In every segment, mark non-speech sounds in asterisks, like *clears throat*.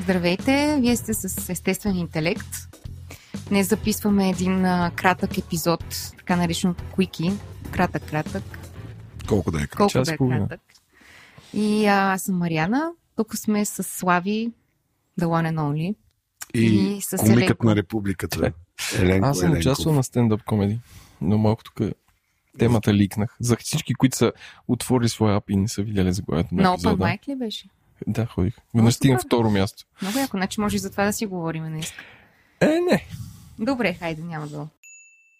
Здравейте, вие сте с естествен интелект. Днес записваме един а, кратък епизод, така нареченото Quickie. Кратък, кратък. Колко да е Колко Час да е кратък. И а, аз съм Мариана. Тук сме с Слави, The One and Only. И, И с комикът Еленко. на републиката. Еленко Аз съм Еленков. участвал на стендъп комеди, но малко тук темата ликнах. За всички, които са отворили своя ап и не са видяли заглавието на На Open епизода. Mic ли беше? Да, ходих. Веднъж стигнах супер. второ място. Много яко, значи може и за това да си говорим днес. Е, не. Добре, хайде, няма да.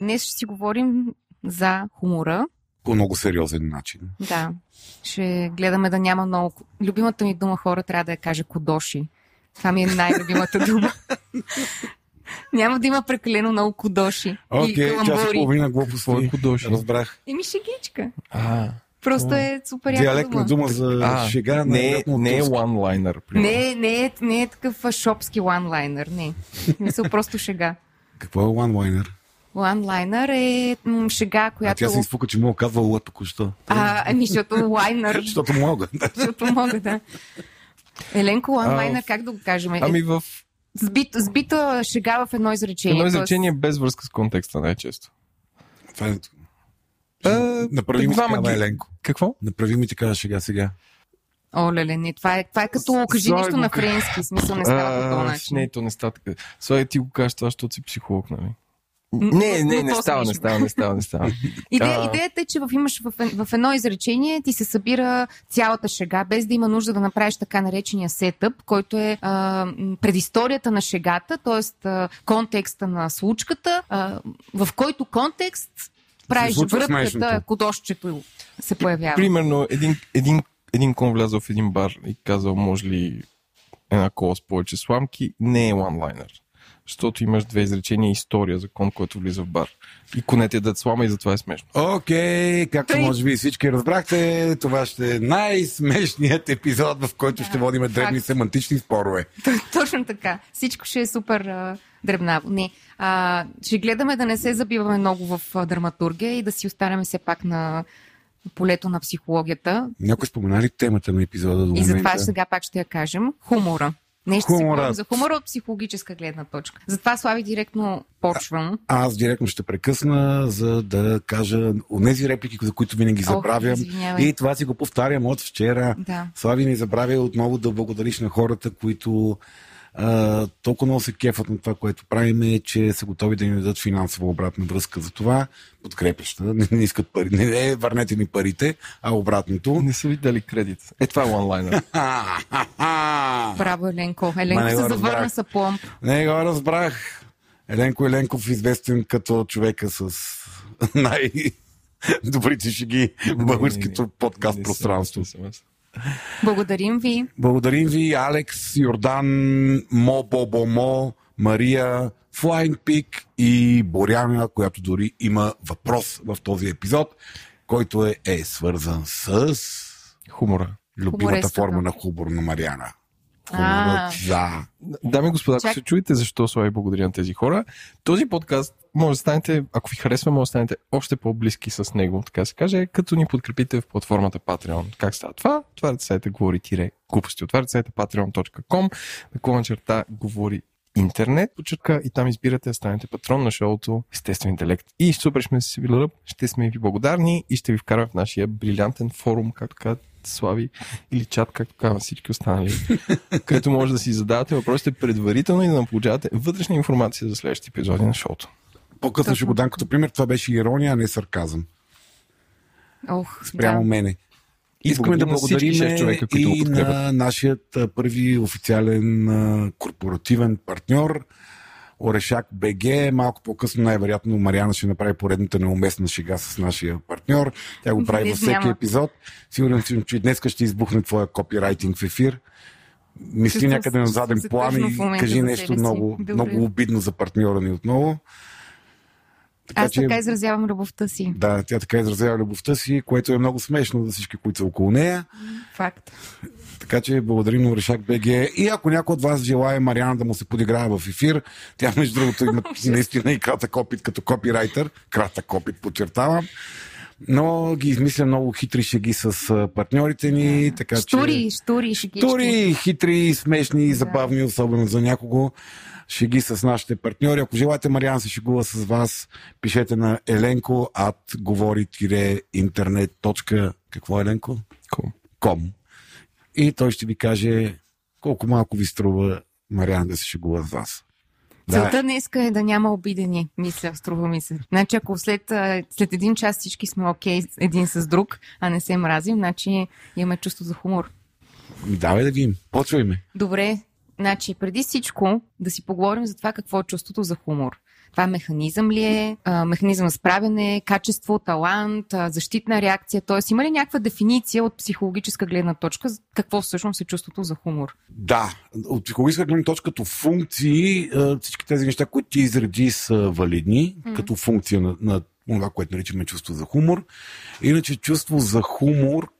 Днес ще си говорим за хумора. По много сериозен начин. Да, ще гледаме да няма много... Любимата ми дума хора трябва да я кажа кодоши. Това ми е най-любимата дума. *laughs* няма да има прекалено много кодоши Окей, час и половина Какво е глупости. подоши? Разбрах. Еми шегичка. А, Просто е супер яка Диалектна дума. дума за а шега. не, е, не е примерно. Не, не, е, не е такъв шопски one-liner, не. Мисъл просто шега. Какво е one-liner? One-liner е шега, А която... тя се изфука, че мога казва лъд току-що. А, ами, защото лайнер, Защото мога. *laughs* защото мога да... Еленко, А, как да го кажем? Е, Ами в Сбит, сбита шега в едно изречение. едно Тоест- изречение без връзка с контекста най-често. Това е... А, Направи ми такава, ги- Еленко. Какво? Направи ми такава шега сега. О, леле, не, това е, това е като кажи слава нищо го, на френски, смисъл не става по този А, начин. Не, то не става така. Слай, ти го кажеш това, защото си психолог, нали? Не, не, не става, не става, не става, не *laughs* става. Идея, идеята е, че в, имаш в, в едно изречение ти се събира цялата шега, без да има нужда да направиш така наречения сетъп, който е а, предисторията на шегата, т.е. контекста на случката, а, в който контекст правиш смешното. кодошчето се появява. Примерно, един, един, един кон влязъл в един бар и казал, може ли една кола с повече сламки, не е онлайнер. Защото имаш две изречения и история за кон, който влиза в бар. И конете дадат слама и затова е смешно. Окей, както Тъй. може би всички разбрахте, това ще е най-смешният епизод, в който ще Да, водим дребни факт. семантични спорове. Точно така. Всичко ще е супер а, дребнаво. Не. А, ще гледаме да не се забиваме много в а, драматургия и да си останем все пак на полето на психологията. Някой спомена ли темата на епизода до И момента? затова сега пак ще я кажем. Хумора. Не ще си говорим за хумора от психологическа гледна точка. Затова, Слави, директно почвам. Аз директно ще прекъсна, за да кажа онези реплики, за които винаги Ох, забравям. извинявай. и това си го повтарям от вчера. Да. Слави, не забравяй отново да благодариш на хората, които а, толкова много се кефат на това, което правим, е, че са готови да ни дадат финансова обратна връзка. За това подкрепяща. Не, не искат пари. Не, не върнете ни парите, а обратното. Не са ви дали кредит. Е, това е онлайнер. *laughs* Браво, Еленко. Еленко се завърна с апломб. Не го разбрах. Еленко Еленков, известен като човека с *laughs* най-добрите шеги в българското подкаст пространство. Благодарим ви. Благодарим ви, Алекс, Йордан, Мо Бобо Мо, Мария, Flying Pig и Боряна, която дори има въпрос в този епизод, който е, е свързан с Хумора. любимата Хумореската. форма на хумор на Мариана. А. Хуморът за... Дами и господа, ако се чуете защо Слави благодаря на тези хора, този подкаст може да станете, ако ви харесва, може да станете още по-близки с него, така да се каже, като ни подкрепите в платформата Patreon. Как става това? Отваряте сайта говори тире глупости. Отваряте сайта patreon.com, наклона черта говори интернет, почерка и там избирате да станете патрон на шоуто Естествен интелект. И супер сме си ще сме ви благодарни и ще ви вкараме в нашия брилянтен форум, както казват Слави, или чат, както казват всички останали, *laughs* където може да си задавате въпросите предварително и да нам получавате вътрешна информация за следващите епизоди на шоуто. По-късно ще го дам като пример. Това беше ирония, а не сарказъм. Ох, Спрямо да. мене. И Искаме да благодарим човека, и на нашият първи официален корпоративен партньор Орешак БГ. Малко по-късно най-вероятно Мариана ще направи поредната неуместна шега с нашия партньор. Тя го прави във всеки епизод. Сигурен съм, че днес ще избухне твоя копирайтинг в ефир. мисли някъде на заден план и кажи нещо много, много обидно за партньора ни отново. Аз така изразявам любовта си. Да, тя така изразява любовта си, което е много смешно за всички, които са около нея. Факт. Така че благодарим на Орешак БГ. И ако някой от вас желая Мариана да му се подиграе в ефир, тя между другото има *laughs* наистина и кратък опит като копирайтер. Кратък опит, подчертавам. Но ги измисля много хитри шеги с партньорите ни, така Штури, че... штури, шегички. Штури, хитри, смешни, Да. забавни, особено за някого. Шеги с нашите партньори. Ако желаете Мариан се шегува с вас, пишете на еленко at говори-интернет. Какво е Еленко? Cool. ком. И той ще ви каже колко малко ви струва Мариан да се шегува с вас. Целта днеска е да няма обидени, мисля, струва ми се. Значи, ако след, след един час всички сме окей един с друг, а не се мразим, значи имаме чувство за хумор. Давай да видим. Почвайме. Добре, значи преди всичко да си поговорим за това какво е чувството за хумор. Това механизъм ли е, а, механизъм за справяне, качество, талант, а, защитна реакция, т.е. има ли някаква дефиниция от психологическа гледна точка за какво всъщност е чувството за хумор? Да, от психологическа гледна точка като функции, всички тези неща, които ти изреди са валидни, като функция на, на това, което наричаме чувство за хумор. Иначе чувство за хумор,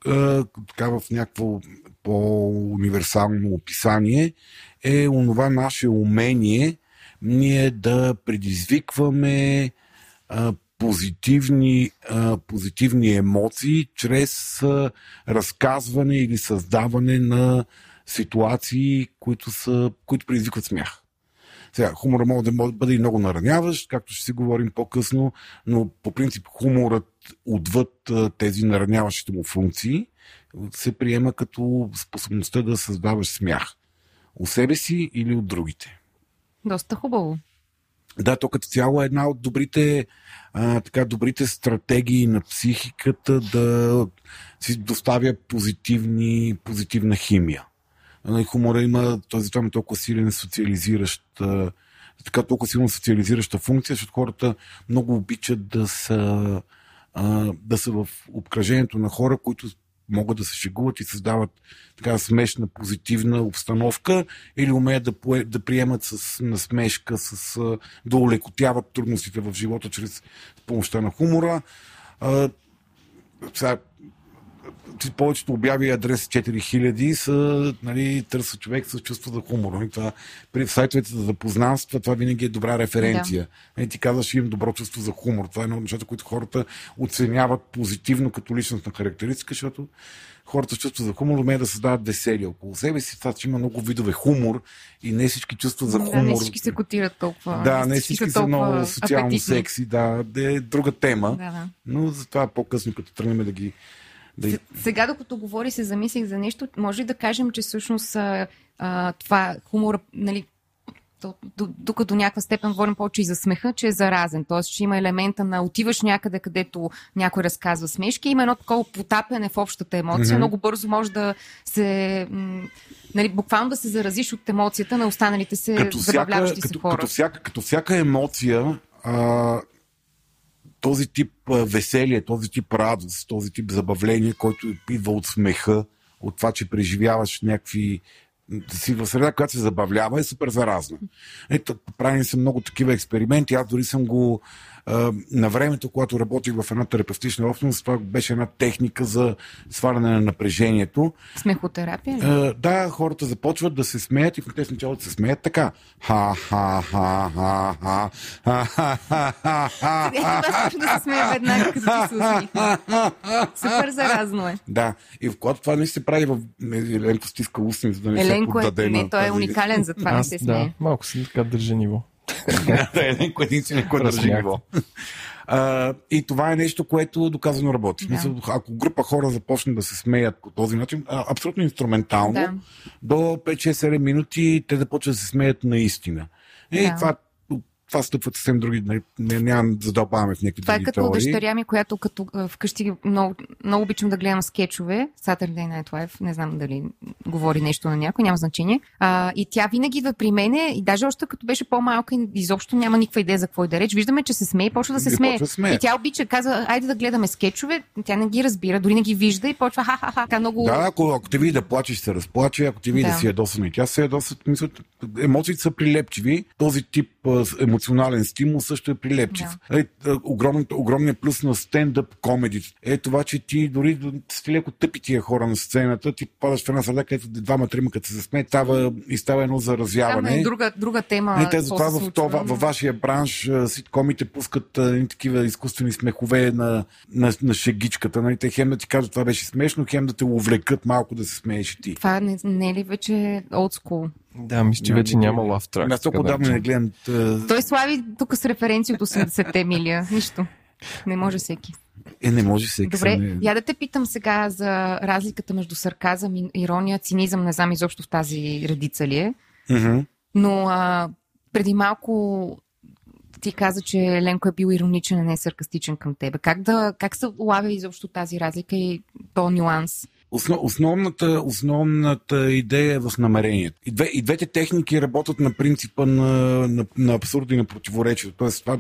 така в някакво по-универсално описание, е онова наше умение ние да предизвикваме а, позитивни, а, позитивни емоции чрез а, разказване или създаване на ситуации, които, са, които предизвикват смях. Сега, хумора може да бъде и много нараняващ, както ще си говорим по-късно, но по принцип хуморът отвъд тези нараняващите му функции се приема като способността да създаваш смях. У себе си или от другите. Доста хубаво. Да, то като цяло е една от добрите, а, така, добрите стратегии на психиката да си доставя позитивни, позитивна химия. Нали, Хумора има, този това има толкова силен социализиращ, така толкова силно социализираща функция, защото хората много обичат да са, а, да са в обкръжението на хора, които могат да се шегуват и създават така смешна, позитивна обстановка или умеят да, пое, да приемат с насмешка, с, да улекотяват трудностите в живота чрез помощта на хумора. А, сега, повечето обяви адрес 4000 са, нали, търса човек с чувство за хумор. Нали, Това, при сайтовете за запознанства това винаги е добра референция. Да. Нали, ти казваш, имам добро чувство за хумор. Това е едно от нещата, които хората оценяват позитивно като личностна характеристика, защото хората с чувство за хумор умеят да създават веселие около себе си. Това, че има много видове хумор и не всички чувства за Да, хумор. не всички се котират толкова. Да, не всички са много социално апетитни. секси, да, да е друга тема. Да, да. Но затова по-късно, като тръгнем да ги. Да... Сега, докато говори, се замислих за нещо. Може ли да кажем, че всъщност а, а, това хумора, нали, то, до, някаква степен говорим повече и за смеха, че е заразен. Тоест, че има елемента на отиваш някъде, където някой разказва смешки. Има едно такова потапяне в общата емоция. Mm-hmm. Много бързо може да се... Нали, буквално да се заразиш от емоцията на останалите се като всяка, се като, хора. като, всяка, като всяка емоция, а, този тип веселие, този тип радост, този тип забавление, който идва от смеха, от това, че преживяваш някакви си в среда, която се забавлява, е супер заразна. Ето, правени са много такива експерименти. Аз дори съм го на времето, когато работих в една терапевтична общност, това беше една техника за сваляне на напрежението. Смехотерапия ли? Е, да, хората започват да се смеят и в те в началото се смеят така. Ха, ха, ха, ха, ха, ха, ха, ха, ха, ха, това да се смея веднага, като ти се усмихна. Супер заразно е. Да, и в когато това не се прави в Еленко стиска устни, за да не Еленко се е, поддаде не, на той е уникален, затова не Аз, се да, смее. малко си така държа ниво. *laughs* да, Еленко е единствено, който държи ниво. А, и това е нещо, което доказано работи. Да. Мисля, ако група хора започне да се смеят по този начин, а, абсолютно инструментално, Да. до 5-6-7 минути те започват да се смеят наистина. И Да. това това стъпват съвсем други, нали, не, няма да задълбаваме в някакви Това е други като теории. дъщеря ми, която като вкъщи много, много обичам да гледам скетчове. Saturday Night Live, не знам дали говори нещо на някой, няма значение. А, и тя винаги идва при мене и даже още като беше по-малка и изобщо няма никаква идея за какво и да реч. Виждаме, че се смее и почва да се смее. смее. И тя обича, казва, айде да гледаме скетчове. Тя не ги разбира, дори не ги вижда и почва ха-ха-ха. Много... Да, ако, ако те види да плачеш, се разплаче, ако те види да, Да. си ядосана и тя се ядоса, мисля, емоциите са прилепчиви. Този тип с- емоционален стимул също е прилепчив. Да. Е, огромен, огромният плюс на стендъп комеди е това, че ти дори да си леко тъпи тия хора на сцената, ти падаш в една среда, където двама, трима, като се смеят, става, и става едно заразяване. е друга, друга тема. Не, те затова в, това, във вашия бранш а, ситкомите пускат а, едни такива изкуствени смехове на, на, на шегичката. Нали? Те хем да ти кажат това беше смешно, хем да те увлекат малко да се смееш и ти. Това не, не е ли вече school? Да, мисля, че вече няма лав трак. Аз толкова давно не гледам. Той слави тук с референции от 80-те милия. Нищо. Не може всеки. Е, не може всеки. Добре, не- я да те питам сега за разликата между сарказъм, и ирония, цинизъм, не знам изобщо в тази редица ли е. Но а, преди малко ти каза, че Ленко е бил ироничен, а не саркастичен към тебе. Как, да, как се улавя изобщо тази разлика и то нюанс? Основ, основната, основната идея е в намерението. И, две, и двете техники работят на принципа на, на, на абсурда и на противоречието. Тоест, това,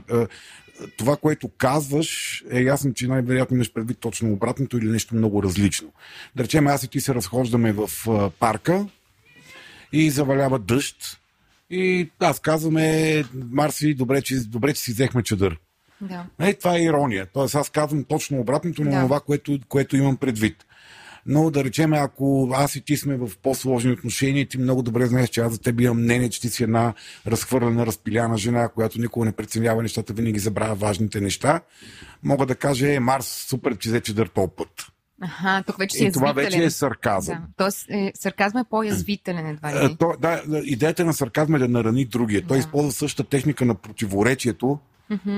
това, което казваш, е ясно, че най-вероятно имаш предвид точно обратното или нещо много различно. Да речем, аз и ти се разхождаме в парка и завалява дъжд. И аз казваме, Марси, добре, че, добре, че си взехме чадър. Да. Е, това е ирония. Тоест аз казвам точно обратното на Да. това, което, което имам предвид. Но да речем, ако аз и ти сме в по-сложни отношения, ти много добре знаеш, че аз за теб имам мнение, че ти си една разхвърлена, разпиляна жена, която никога не преценява нещата, винаги забравя важните неща. Мога да кажа, е, Марс, супер, че взе чадър този път. Аха, тук вече си И е това вече е сарказъм. Да. Тоест, е, сарказма е по-язвителен едва ли Е. То, да, идеята на сарказма е да нарани другия. Той Да. използва същата техника на противоречието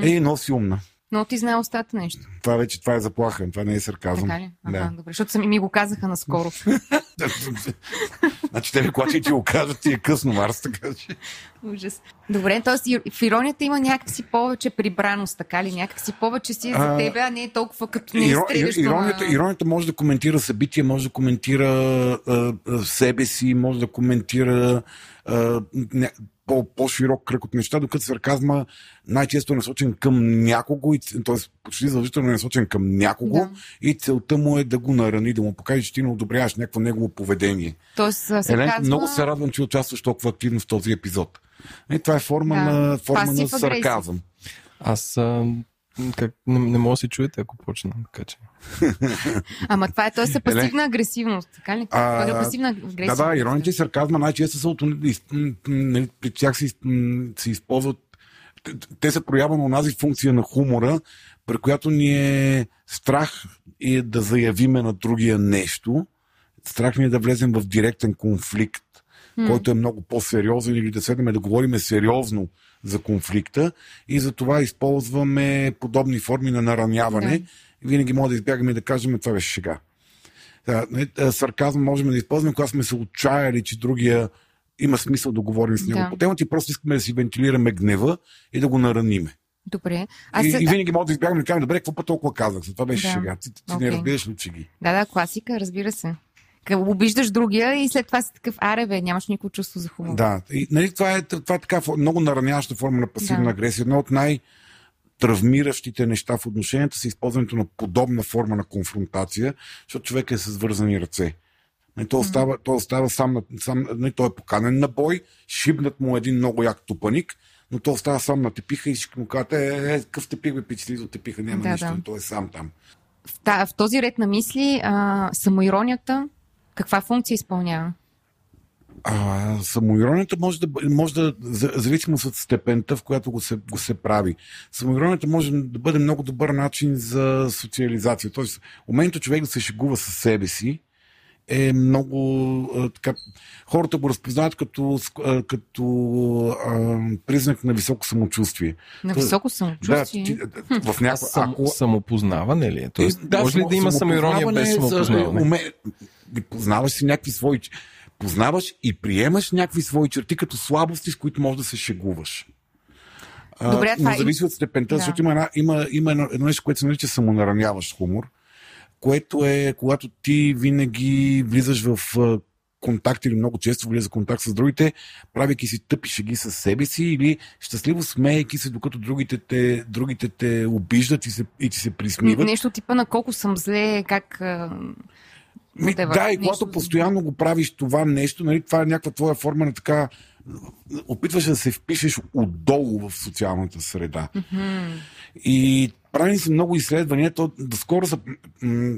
е и носи умна. Но ти знае остата нещо. Това вече това е заплаха, това не е сарказъм. Така ли? Ага, Да. добре. Защото сами ми го казаха наскоро. *laughs* значи тебе, когато и ти го кажат, ти е късно, Марс, така че. Ужас. Добре, т.е. в иронията има някакси повече прибраност, така ли? Някакси повече си е за А, тебе, а не е толкова като не Иро, иронията, на... иронията може да коментира събития, може да коментира а, себе си, може да коментира а, по-широк кръг от неща, докато сарказма най-често е насочен към някого, т.е. почти задължително е насочен към някого Да. и целта му е да го нарани, да му покаже, че ти не одобряваш някакво негово поведение. Тоест, Елен, сарказма... много се радвам, че участваш толкова активно в този епизод. И това е форма Да. на, форма на агресив. сарказъм. Аз как, не, не мога да се чуете, ако почна. Така че. *laughs* Ама това е, т.е. е пасивна агресивност, така ли? А, Това е пасивна агресивност. Да, да, иронията и сарказма най-често са от... нали, При тях се, се използват... Те са проява на онази функция на хумора, при която ни е страх и да заявиме на другия нещо. Страх ни е да влезем в директен конфликт, който е много по-сериозен или да седнем да говорим сериозно за конфликта и за това използваме подобни форми на нараняване. Да. Винаги може да избягаме и да кажем, това беше шега. Не, сарказъм можем да използваме, когато сме се отчаяли, че другия има смисъл да говорим с него Да. по темата и просто искаме да си вентилираме гнева и да го нараниме. Добре. И, Аз се... и винаги може да избягаме и да кажем, добре, какво път толкова казах? За това беше Да. шега. Ти, ти не Окей. разбираш ли че ги? Да, да, класика, разбира се. Обиждаш другия и след това си такъв, аре бе, нямаш никакво чувство за хумор. Да, и, нали, това, е, това е така много нараняваща форма на пасивна Да. агресия. Едно от най- травмиращите неща в отношенията са използването на подобна форма на конфронтация, защото човек е с вързани ръце. Нали, той, остава, той остава сам, сам нали, той е поканен на бой, шибнат му един много як тупаник, но той остава сам на тепиха и ще му кажат, е, е, къв тепих бе, пич, слиза от тепиха, няма Да, нищо, да. той е сам там. В, та, в този ред на мисли, а, самоиронията, каква функция изпълнява? А, самоиронията може да, може да, за- зависимост от степента, в която го се, го се прави. Самоиронията може да бъде много добър начин за социализация. Тоест, умението човек да се шегува със себе си е много а, така. Хората го разпознават като, а, като а, признак на високо самочувствие. На високо Да, самочувствие? ти, в някакво, Сам, ако, Самопознаване ли е? Тоест, да, може ли само- да има самоирония самопознаване без е за- самопознаване? Уме... Познаваш си някакви свои... Познаваш и приемаш някакви свои черти като слабости, с които можеш да се шегуваш. Добре, но зависи от степента, Да. защото има, една, има, има едно, едно нещо, което се нарича самонараняващ хумор, което е когато ти винаги влизаш в контакт или много често влизаш в контакт с другите, правейки си тъпи шеги с себе си или щастливо смеейки се, докато другите те, другите те обиждат и, се, и ти се присмиват. Нещо типа на колко съм зле, как... Ми, да, и нещо- когато постоянно го правиш това нещо, нали, това е някаква твоя форма на така. Опитваш да се впишеш отдолу в социалната среда. Мгм. И правим се много изследвания, то доскоро са. м,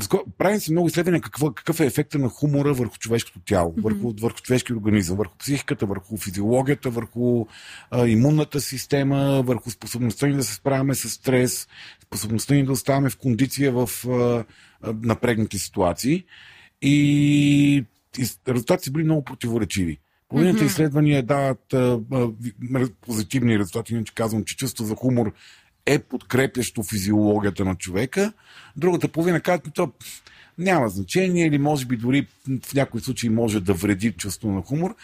доскоро- Правим се много изследвания какъв, какъв е ефекта на хумора върху човешкото тяло, върху, върху човешки организъм, върху психиката, върху физиологията, върху а, имунната система, върху способността ни да се справяме с стрес, способността ни да оставаме в кондиция в напрегнати ситуации. И, и резултатите са били много противоречиви. Половината Мгм. изследвания дават а, позитивни резултати, иначе казвам, че чувство за хумор е подкрепящо физиологията на човека. Другата половина казват, то няма значение или може би дори в някои случаи може да вреди чувство на хумор.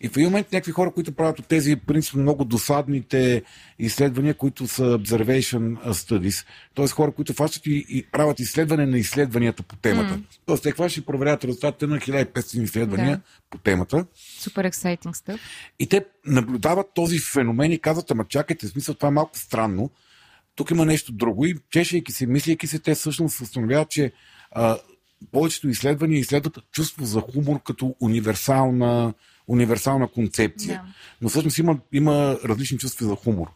И в един момент някакви хора, които правят от тези принципно много досадните изследвания, които са observation studies, т.е. хора, които фащат и, и правят изследване на изследванията по темата. М. Тоест, те хващат и проверяват резултатите на 1500 изследвания Да. по темата. Супер ексайтинг стъп. И те наблюдават този феномен и казват, ама чакайте, в смисъл това е малко странно. Тук има нещо друго и чешейки се, мислейки се, те всъщност установяват, че а, повечето изследвания изследват чувство за хумор като универсална, универсална концепция. Да. Но всъщност има, има различни чувства за хумор.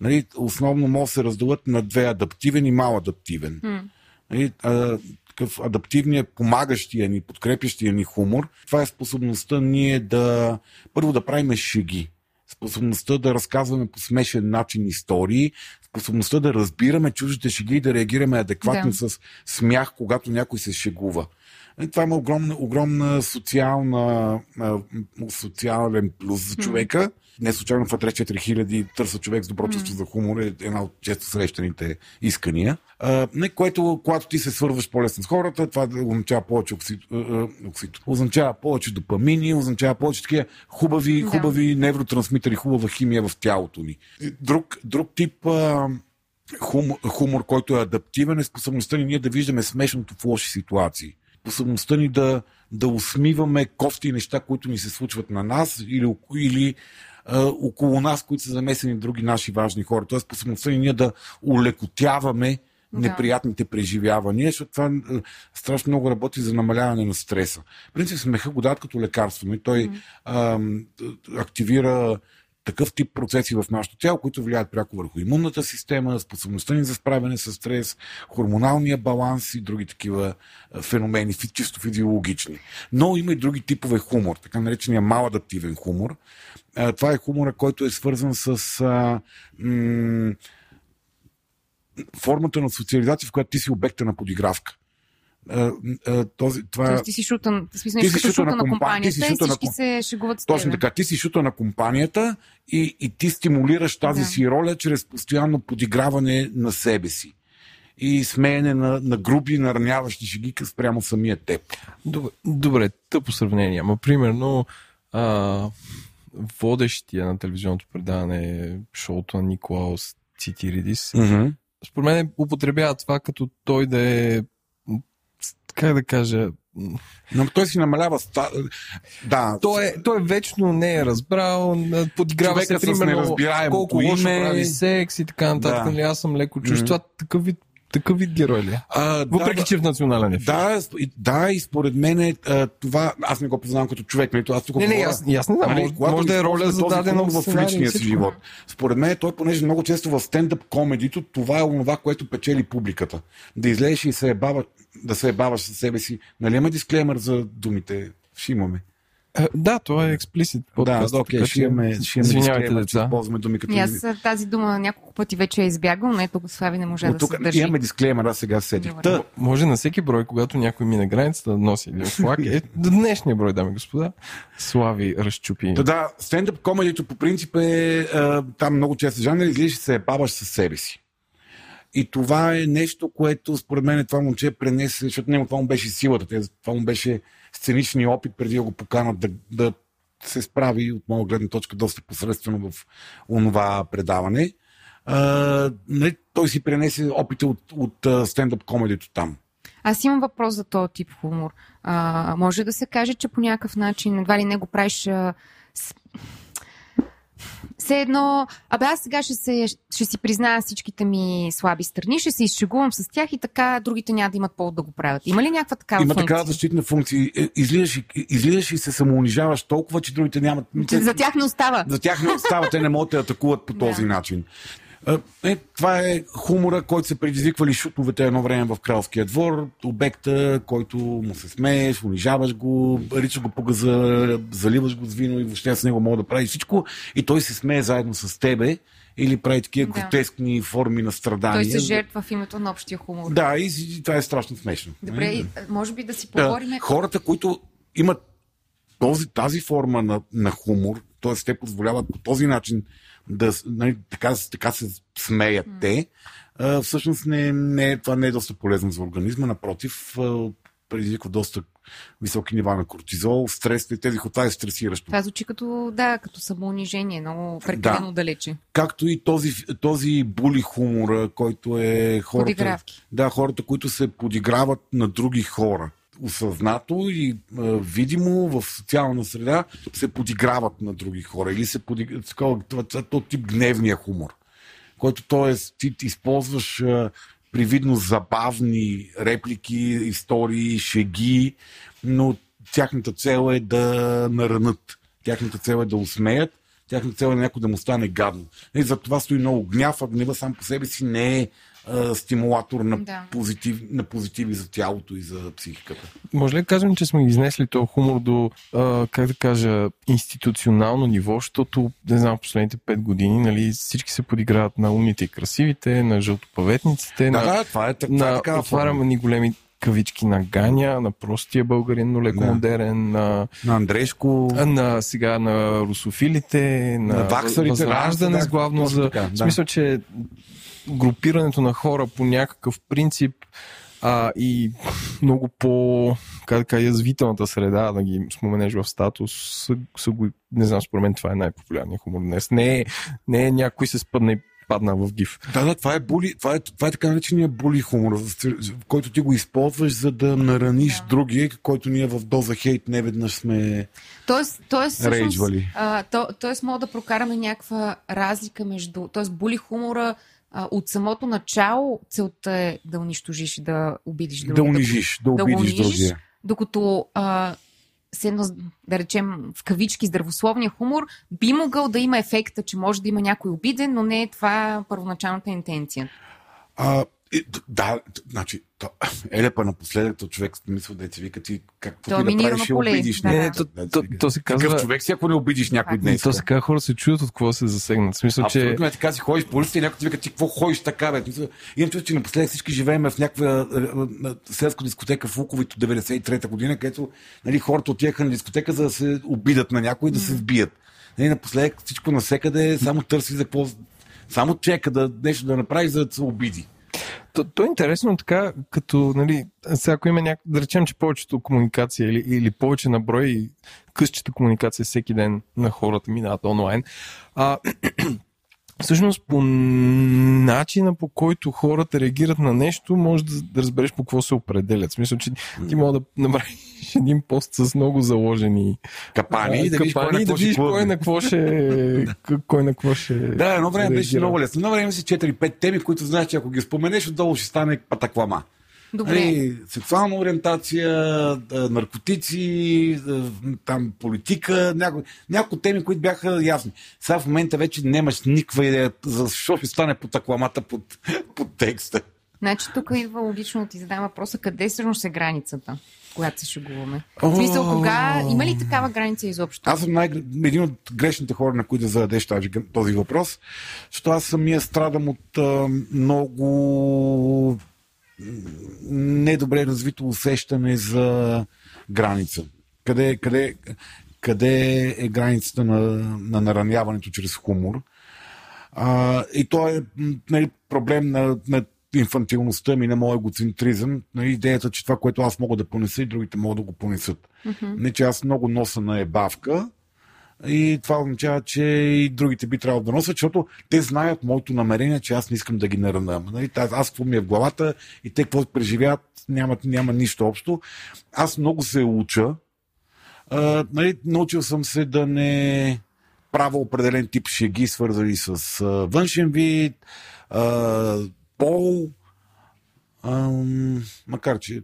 Нали, основно могат да се разделят на две адаптивен и маладаптивен. М. Нали, а, такъв адаптивният, помагащия ни, подкрепящия ни хумор, това е способността ние да първо да правим шеги. Способността да разказваме по смешен начин истории, способността да разбираме чуждите шеги и да реагираме адекватно Да. с смях, когато някой се шегува. Е, Това има огромна, огромна социална, социален плюс за човека. Не случайно в Адрес 4000 търса човек с добро чувство за хумор е една от често срещаните искания. А, не, което, когато ти се свързваш по-лесно с хората, това означава повече оксито. означава повече допамини, означава повече такива хубави, Да. хубави невротрансмитери, хубава химия в тялото ни. Друг, друг тип а, хумор, хумор, който е адаптивен, е способността ни ние да виждаме смешното в лоши ситуации. Способността ни да, да усмиваме кофти неща, които ни се случват на нас или, или а, около нас, които са замесени други наши важни хора. Тоест способността ни ние да улекотяваме Да. неприятните преживявания, защото това страшно много работи за намаляване на стреса. В принцип смеха го дадат като лекарство, и той а, активира такъв тип процеси в нашето тяло, които влияят пряко върху имунната система, способността ни за справяне с стрес, хормоналния баланс и други такива а, феномени, чисто физиологични. Но има и други типове хумор, така наречения маладаптивен хумор. А, Това е хумора, който е свързан с а, м- формата на социализация, в която ти си обекта на подигравка. А, а, този, това, Тоест ти си шута, смисъл, Ти си шута шута на на компа- компанията ти си и шута на всички ком- се шегуват с Точно тебе. така. Ти си шута на компанията и, и ти стимулираш тази Да. си роля чрез постоянно подиграване на себе си. И смеене на, на груби, нараняващи шеги спрямо самия теб. Добре, добре тъпо сравнение. Ама примерно а, водещия на телевизионното предаване шоуто на Николаус Цитиридис, Mm-hmm. според мен употребява това като той да е как да кажа Но той си намалява. Ста... Да, той, е, той вечно не е разбрал, подиграва Човека се примерно колко име. прави секс и така нататък. Да. Нали, аз съм леко чуш. Мгм. Това такъв вид, такъв вид герой ли е? а, Въпреки, да, че е в национален ефир. Да, да, и според мен е, това, аз не го познавам като човек, нали, аз тук Не, не, говоря- аз, аз не знам. Нали, може, може да е роля зададена в личния си живот. Според мен той, понеже много често в стендъп комедито, това е онова, което печели публиката. Да излезеш и се ебава, да се ебаваш със себе си. Нали има дисклеймер за думите? Ще имаме. Е, Да, това е експлисит Да, подкаст. да, окей, ще имаме, ще имаме Извинявайте, деца. използваме думи като... И аз тази дума няколко пъти вече е избягал, но ето Слави не може Но да тук се държи. имаме дисклеймер, аз сега се седих. Та, Може на всеки брой, когато някой мине границата, да носи един флаг. Е, днешния брой, дами и господа, Слави разчупи. Та да, стендъп комедито по принцип е а, там много често жанр, излизаш се ебаваш със себе си. И това е нещо, което според мен това момче пренесе, защото него това му беше силата, това му беше сценичния опит преди да го поканат да, да се справи от моя гледна точка доста посредствено в онова предаване. А, не, той си пренесе опита от, от стендъп комедито там. Аз имам въпрос за този тип хумор. А, може да се каже, че по някакъв начин едва ли не го правиш а, с... Все едно, абе аз сега ще, се, ще си призная всичките ми слаби страни, ще се изшегувам с тях и така другите няма да имат повод да го правят. Има ли някаква такава Има функция? такава защитна функция. Е, Излизаш, и- излизаш и се самоунижаваш толкова, че другите нямат... За тях не остава. За тях не остава, те не могат да атакуват по този Да. начин. А, Е, това е хумора, който се предизвиквали шутовете едно време в кралския двор. Обекта, който му се смееш, унижаваш го, ричаш го по заливаш го с вино и въобще с него мога да прави всичко. И той се смее заедно с тебе или прави такива Да. гротескни форми на страдания. Той се жертва в името на общия хумор. Да, и, и това е страшно смешно. Добре, и, може би да си Да, поговорим. хората, които имат този, тази форма на, на хумор, т.е. те позволяват по този начин да нали, така, така се смеят те, а, всъщност не, не, това не е доста полезно за организма, напротив, а, предизвиква доста високи нива на кортизол, стрес, и тези хота е стресиращо. Това звучи като, да, като самоунижение, много прекалено далече. Както и този, този були хумора, който е хората, Подигравки. да, хората, които се подиграват на други хора. Осъзнато и а, видимо в социална среда се подиграват на други хора. Или се подиграват, такова, това, това, това тип гневния хумор, който т.е. ти използваш а, привидно забавни реплики, истории, шеги, но тяхната цел е да наранат. Тяхната цел е да усмеят, тяхната цел е някой да му стане гадно. И за стои много гняв, а гнева сам по себе си не е а, стимулатор на, Да. позитив, на позитиви за тялото и за психиката. Може ли да кажем, че сме изнесли този хумор до, а, как да кажа, институционално ниво, защото, не знам, последните 5 години, нали, всички се подиграват на умните и красивите, на жълтопаветниците, Да, на, да, това е, това е на такава отваряме ни големи кавички на Ганя, на простия българин, но леко Да. модерен, на, На Андрешко. на сега на русофилите, на, На ваксарите, възраждане да, с главно за... така, В да. смисъл, че групирането на хора по някакъв принцип а, и много по как да кажа, язвителната среда да ги споменеш в статус са, са го, не знам, според мен това е най-популярният хумор днес. Не е, не е някой се спъдна и падна в гиф. Да, да, това е, були, това е, това е така наречения були хумор, в който ти го използваш, за да нараниш Да. другия, който ние в доза хейт не веднъж сме... Тоест, тоест, всъщност, Рейджвали. а, то, тоест, мога да прокараме някаква разлика между. Тоест, були хумора а, от самото начало целта е да унищожиш и да обидиш другия. Да унижиш, да да обидиш унижиш, другия. Докато а, едно, да речем, в кавички здравословния хумор би могъл да има ефекта, че може да има някой обиден, но не е това първоначалната интенция. А, и, да, значи, то, *laughs* Елепа напоследък, то човек мисля да ти вика ти То е ти да правиш, ще поле. обидиш. Да, някой. да. Не, то, Да, то, то се Такъв казва... човек си, ако не обидиш някой днес. То се казва, хора се чуят от какво се засегнат. В смисъл, че... Абсолютно е така си ходиш по улицата и някой ти вика, ти какво ходиш така, бе? Имам чувство, че напоследък всички живеем в някаква селска дискотека в Луковито 93-та година, където нали, хората отиваха на дискотека, за да се обидат на някой и да се сбият. Нали, напоследък всичко насекъде само търси за какво. Само чека да нещо да направи, за да се обиди. То, то е интересно така, като, нали, сега ако има някак, да речем, че повечето комуникация или, или повече на брой късчета комуникация всеки ден на хората минават онлайн, а, всъщност по начина по който хората реагират на нещо, може да, да разбереш по какво се определят. В смисъл, че ти мога да направиш един пост с много заложени Капани и да видиш кой на капани, да какво ще видиш кой на какво ще, кой на какво ще Да, едно време беше много лесно. Едно време си 4-5 теми, които знаеш, че ако ги споменеш, отдолу ще стане патаклама. Добре. Нали, сексуална ориентация, наркотици, там политика, някои, някои теми, които бяха ясни. Сега в момента вече нямаш никаква идея за защо ще стане под акламата под, под текста. Значи тук идва логично да ти задам въпроса къде всъщност е границата, когато се шегуваме. В смисъл, кога... Има ли такава граница изобщо? Аз съм най- един от грешните хора, на които да зададеш тази, този въпрос, защото аз самия страдам от а, много недобре развито усещане за граница. Къде, къде, къде е границата на, на нараняването чрез хумор? А, и то е нали, проблем на, на инфантилността ми, на моя егоцентризъм, на идеята, че това, което аз мога да понеса и другите могат да го понесат. Не, че аз много носа на ебавка, И това означава, че и другите би трябвало да носят, защото те знаят моето намерение, че аз не искам да ги нарана. Нали? Аз, какво ми е в главата и те какво преживяват, няма, няма нищо общо. Аз много се уча. А, нали, научил съм се да не правя определен тип шеги, свързани с а, външен вид, а, пол, а, макар че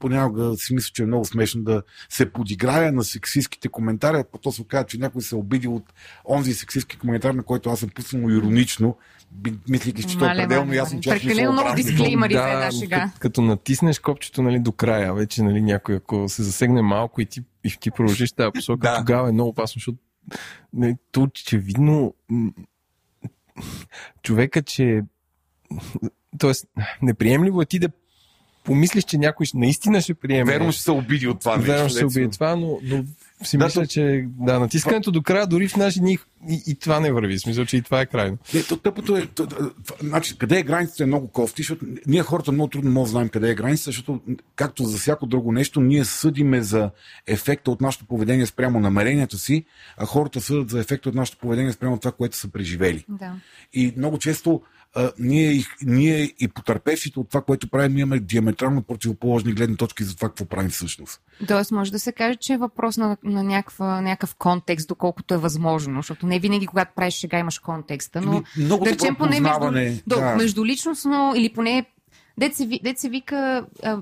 понякога си мисля, че е много смешно да се подиграя на сексистските коментари, а потом се казва, че някой се обиди от онзи сексистски коментар, на който аз съм пуснал иронично, мислики, че това е пределно ясно, че аз Прекалено много дисклеймери за една шега. Като, като натиснеш копчето нали, до края, вече нали, някой, ако се засегне малко и ти, и ти продължиш тази посока, да. тогава е много опасно, защото нали, то очевидно човека, че Тоест, неприемливо е ти да помислиш, че някой наистина ще приеме. Верно ще се обиди от това. Верно ще се обиди от това, но, но си да, мисля, че да, натискането до края, дори в наши дни и, и това не върви. Смисъл, че и това е крайно. Не, то, тъпото е, то, значи, къде е границата е много кофти, защото ние хората много трудно можем да знаем къде е границата, защото както за всяко друго нещо, ние съдиме за ефекта от нашето поведение спрямо намеренията си, а хората съдят за ефекта от нашето поведение спрямо това, което са преживели. Да. И много често а, ние, ние и потърпевшите от това, което правим, имаме диаметрално противоположни гледни точки за това, какво правим всъщност. Тоест, може да се каже, че е въпрос на, на някаква, някакъв контекст, доколкото е възможно, защото не винаги, когато правиш сега, имаш контекста, но много да речем поне между, да. междуличностно или поне дет се, дет се вика а,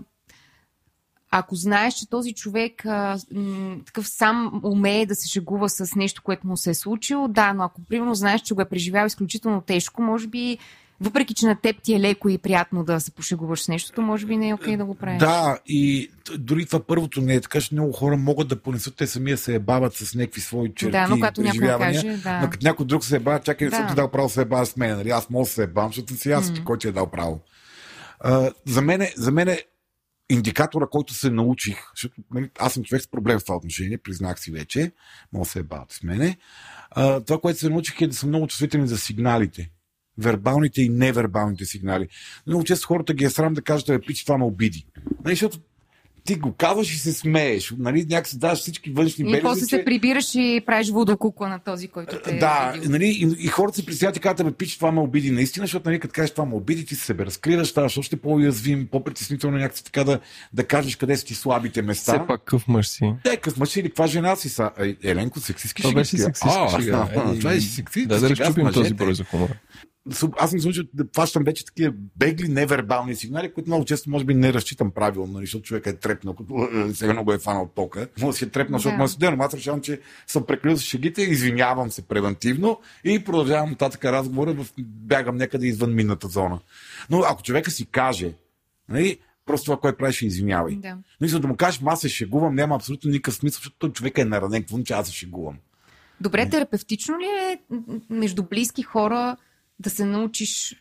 ако знаеш, че този човек а, м, такъв сам умее да се шегува с нещо, което му се е случило, да, но ако примерно знаеш, че го е преживял изключително тежко, може би въпреки, че на теб ти е леко и приятно да се пошегуваш с нещото, може би не е окей okay да го правиш. Да, и дори това първото не е така, че много хора могат да понесат, те самия се ебават с някакви свои черти. Да, но когато някой каже, да. Но като някой друг се ебава, чакай, да. съм ти дал право да се ебава с мен. Нали? Аз мога да се ебавам, защото си аз, mm. който ти е дал право. А, за мен, за мен индикатора, който се научих, защото нали, аз съм човек с проблем в това отношение, признах си вече, мога да се ебават с мене. А, това, което се научих е да съм много чувствителен за сигналите. Вербалните и невербалните сигнали. Много често хората ги е срам да кажат, да пич, това ме обиди. Нали, защото ти го казваш и се смееш. Нали, някакси даваш всички външни белези. И после се прибираш и правиш водокукла на този, който те Да, е нали, и, и, хората се присядат и казват, пич, това ме обиди наистина, защото нали, като кажеш това ме обиди, ти се разкриваш, ставаш още по-уязвим, по-притеснително някакси така да, да кажеш къде са ти слабите места. Все пак къв мъж си. Те, къв мъж си или каква жена си са? Еленко, сексистски Това беше сексистски шега. Това е сексистски. Да, да разчупим този брой за хумора аз съм случай да фащам вече такива бегли невербални сигнали, които много често може би не разчитам правилно, нали, защото човек е трепнал, като е, сега много е фанал тока. Може да си е трепнал, защото да. му е Аз решавам, че съм прекалил с шегите, извинявам се превентивно и продължавам нататък разговора, бягам някъде извън минната зона. Но ако човека си каже, нали, просто това, което правиш, извинявай. Да. Но за да му кажеш, аз се шегувам, няма абсолютно никакъв смисъл, защото човек е наранен, какво че аз се шегувам. Добре, терапевтично ли е между близки хора да се научиш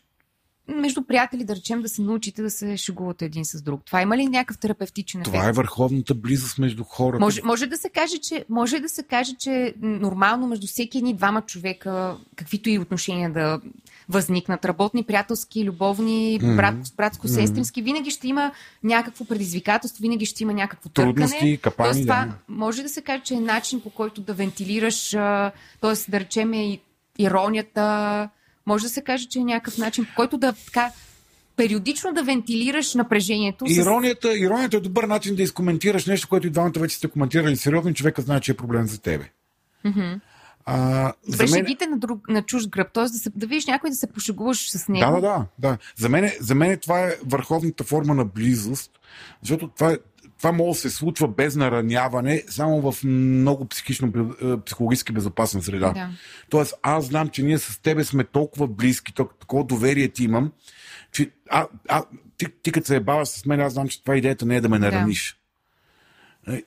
между приятели, да речем, да се научите да се шегувате един с друг. Това има ли някакъв терапевтичен ефект? Това е върховната близост между хората. Може, може, да се каже, че, може да се каже, че нормално между всеки едни двама човека, каквито и отношения да възникнат, работни, приятелски, любовни, mm-hmm. брат, братско-сестрински, mm-hmm. винаги ще има някакво предизвикателство, винаги ще има някакво Трудности, капани, тоест, това да. може да се каже, че е начин по който да вентилираш, т.е. да речем иронията, може да се каже, че е някакъв начин, по който да така периодично да вентилираш напрежението. Иронията, с... иронията е добър начин да изкоментираш нещо, което и двамата вече сте коментирали сериозно човека знае, че е проблем за тебе. Mm-hmm. А, Добре, за мен... шегите на, друг, на чуж гръб, т.е. Да, да видиш някой да се пошегуваш с него. Да, да, да. да. За, мен, за мен това е върховната форма на близост, защото това, е, това може да се случва без нараняване, само в много психично, е, психологически безопасна среда. Да. Тоест, аз знам, че ние с тебе сме толкова близки, такова доверие ти имам, че а, а, ти, ти като се е баваш с мен, аз знам, че това идеята не е да ме нараниш. Да.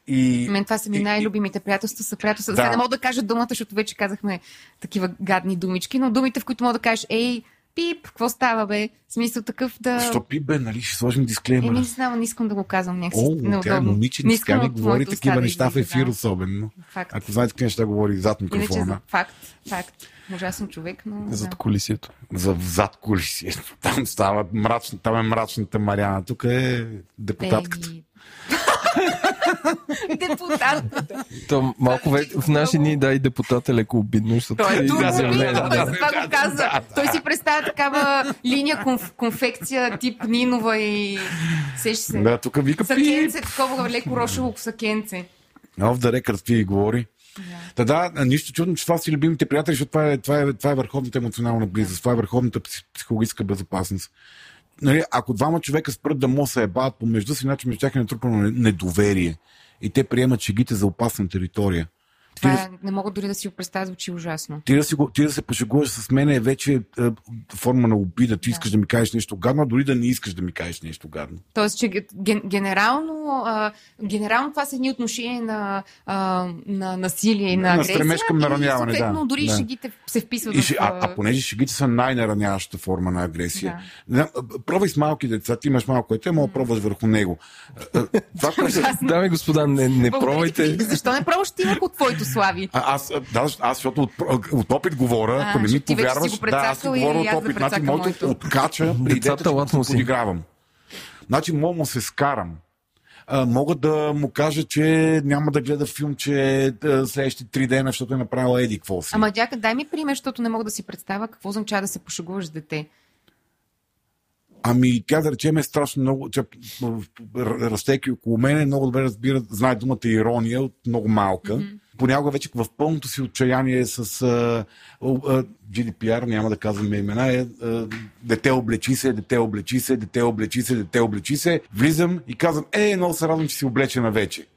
И, Мен това са ми най-любимите приятелства. Са приятелства. Да. Сега не мога да кажа думата, защото вече казахме такива гадни думички, но думите, в които мога да кажеш, ей, пип, какво става, бе? В смисъл такъв да... Що пип, бе, нали? Ще сложим дисклеймер. Е, не знам, не искам да го казвам някакси О, неудобно. тя е момиче, не тя ми говори такива неща в ефир да. особено. Факт. Ако знаете какви неща говори зад микрофона. Иначе, факт, факт. Ужасен човек, но... Зад колисието. За, зад колисието. *laughs* Там става мрачна, там е мрачната Мариана. Тук е депутатката. Ей... *laughs* Депутат. То малко ве... в наши дни да и депутат е леко обидно, защото Той е и турбо той да. за това го каза. Той си представя такава линия конф, конфекция тип Нинова и сеща се. Да, тук вика. Сакенце, такова леко рошево сакенце. Off the record ти говори. Та да, нищо чудно, че това си любимите приятели, защото това е, това е, това е върховната емоционална близост, това е върховната пси- психологическа безопасност. Нали, ако двама човека спрат да му се ебават помежду си, значи между тях е натрупано не- недоверие. И те приемат шегите за опасна територия. Ти, Това да, е, не мога дори да си го представя, звучи ужасно. ти, да си, ти да се пошегуваш с мен е вече е, форма на обида. Ти Да. искаш да ми кажеш нещо гадно, а дори да не искаш да ми кажеш нещо гадно. Тоест, че ген, генерално, а, генерално това са едни отношения на, а, на насилие и на, На агресия. стремеж към и нараняване, съответно, да. дори Да. шегите се вписват И в... а, а понеже шегите са най-нараняващата форма на агресия. Да. Пробвай с малки деца, ти имаш малко дете, мога да пробваш върху него. Това, което... Дами и господа, не, не пробвайте. ти. Защо не пробваш ти върху твоето слави? А, аз, да, аз, защото от, от опит говоря, ако не ми ти повярваш, да, аз си прецакал и говоря от опит. Значи, моето откача при идеята, Децата че се подигравам. Значи, мога му се скарам. А, мога да му кажа, че няма да гледа филм, че следващите три дена, защото е направила еди какво си. Ама дяка, дай ми пример, защото не мога да си представя какво означава да се пошегуваш с дете. Ами, тя да речем е страшно много, тя м, р- растейки около мене, много добре разбира, знае думата ирония от много малка. Mm-hmm. Понякога вече в пълното си отчаяние с а, а, GDPR, няма да казваме имена, е а, дете облечи се, дете облечи се, дете облечи се, дете облечи се. Влизам и казвам, е, много се радвам, че си облечена вече.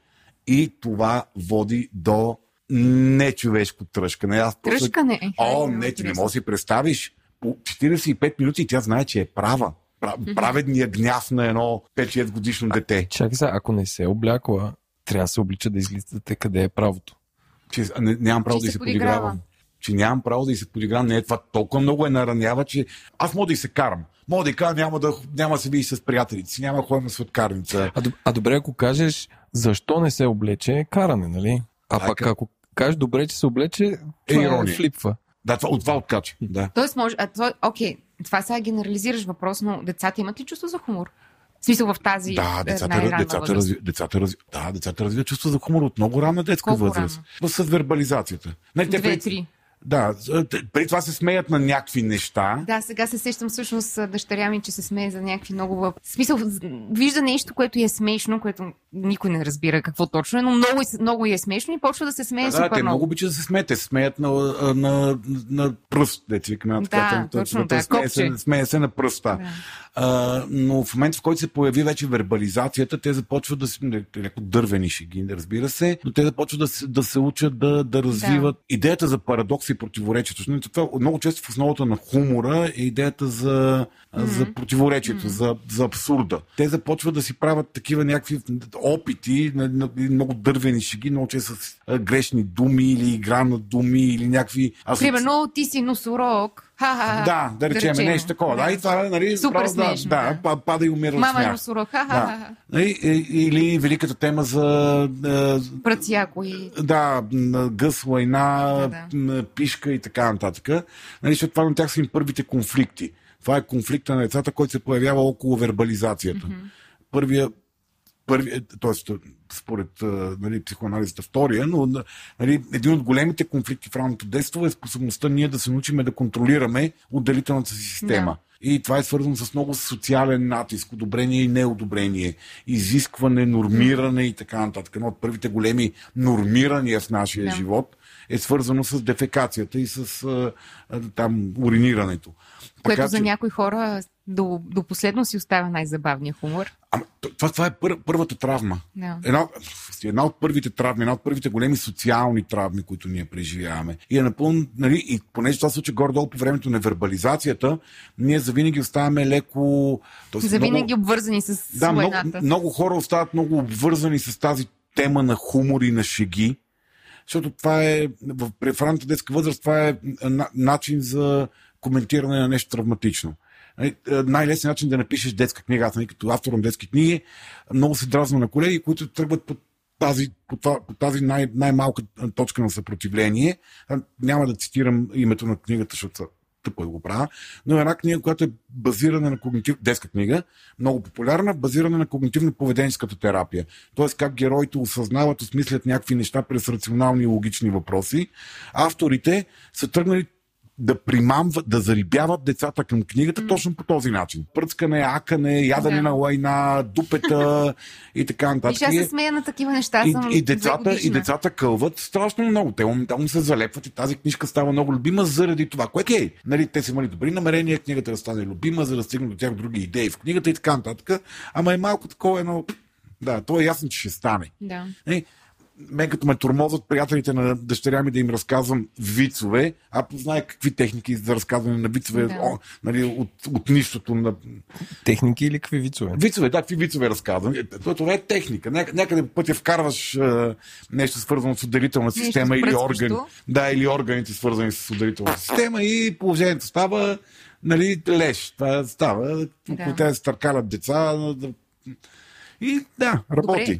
И това води до нечовешко тръжкане. Аз Тръжкане е. О, не, ти не можеш да си представиш. По 45 минути тя знае, че е права. Пра- Праведният гняв на едно 5-6 годишно дете. Чакай сега, ако не се е облякла, трябва да се облича да излизате къде е правото. Че не, нямам право Че да се се подиграва. подигравам. Че нямам право да се подигравам. Не, това толкова много е наранява, че аз мога да й се карам. Мога да й кажа, няма да, няма да се видиш с приятелите си, няма да ходим на светкарница. А, а добре, ако кажеш защо не се облече, е каране, нали? А пък ако кажеш добре, че се облече, това е ирония. флипва. Да, това, от това откача. Да. Тоест, може. А, това, окей, това сега генерализираш въпрос, но децата имат ли чувство за хумор? В смисъл в тази Да, е, децата, най-ранна децата, възраст. разви, децата, разви, да, децата развиват чувство за хумор от много ранна детска Колко възраст. С вербализацията. Нали, те Две-три. Да, те- преди това се смеят на някакви неща. Да, сега се сещам всъщност а, дъщеря ми, че се смее за някакви много... В смисъл, вижда нещо, което е смешно, което никой не разбира какво точно е, но много, много е смешно и почва да се смее Да, супер те много много. обичат да се смеят. Те смеят на, на, на, на пръст, деца викаме. Да, така, точно, да, смее, се, смее се на пръста. Да. А, но в момента, в който се появи вече вербализацията, те започват да се, леко дървени шеги, разбира се, но те започват да се, да се учат да, да развиват идеята за парадокс и противоречието. Това много често в основата на хумора е идеята за, mm-hmm. за противоречието, mm-hmm. за, за абсурда. Те започват да си правят такива някакви опити, на, на, много дървени шеги, много често с грешни думи или игра на думи или някакви... асоци- Примерно, ти си носорог. Ха-ха. да, да речем, нещо такова. Да. и това, нали, Супер право, да, смешно, да, да. па- пада и умира Мама е смях. носорог. Да. Ха-ха-ха. Нали, Или великата тема за Пръцяко и... да, гъс, война, Да, м, пишка и така нататък. Нали, защото това на тях са им първите конфликти. Това е конфликта на децата, който се появява около вербализацията. Първия, първия т.е. според нали, психоанализата втория, но нали, един от големите конфликти в ранното детство е способността ние да се научиме да контролираме отделителната си система. Да. И това е свързано с много социален натиск, одобрение и неодобрение, изискване, нормиране и така нататък. Едно от първите големи нормирания в нашия Да. живот е свързано с дефекацията и с а, там уринирането. Което Така за някои хора до, до последно си остава най-забавния хумор. Ама, това, това е пър, първата травма. Да. Една, една от първите травми, една от първите големи социални травми, които ние преживяваме. И е напълно, нали, и понеже това се случва горе-долу по времето на вербализацията, ние завинаги оставаме леко... тоест За винаги много, обвързани с да, много, много хора остават много обвързани с тази тема на хумор и на шеги, защото това е, в, в ранната детска възраст, това е на, начин за коментиране на нещо травматично. Нали, е, Най-лесният начин да напишеш детска книга, аз нали, като автор на детски книги, много се дразна на колеги, които тръгват по тази, по това, по тази най- най-малка точка на съпротивление. Няма да цитирам името на книгата, защото тъпо да го правя, но е една книга, която е базирана на когнитив... детска книга, много популярна, базирана на когнитивно-поведенческата терапия. Тоест как героите осъзнават, осмислят някакви неща през рационални и логични въпроси. Авторите са тръгнали да примамват, да зарибяват децата към книгата mm. точно по този начин. Пръцкане, акане, ядене Да. на лайна, дупета и така И нататък. ще аз се смея на такива неща. И, и, децата, и децата кълват страшно много. Те моментално се залепват и тази книжка става много любима заради това, което е. Нали, те са имали добри намерения, книгата да стане любима, за да стигнат до тях други идеи в книгата и така нататък. Ама е малко такова едно... Да, то е ясно, че ще стане. Да. Нали, мен като ме тормозват приятелите на дъщеря ми да им разказвам вицове, а познае какви техники за разказване на вицове Да. о, нали, от, от нищото на, Техники или какви вицове? Вицове, да, какви вицове разказвам. Е, Това, е техника. Ня- Някъде по пътя вкарваш е, нещо свързано с ударителна Нещо система или спръскващо. органи. Да, или органите свързани с ударителна система и положението става нали, леш. Това става. Да. Да. Те се търкалят деца. И да, работи. Добре.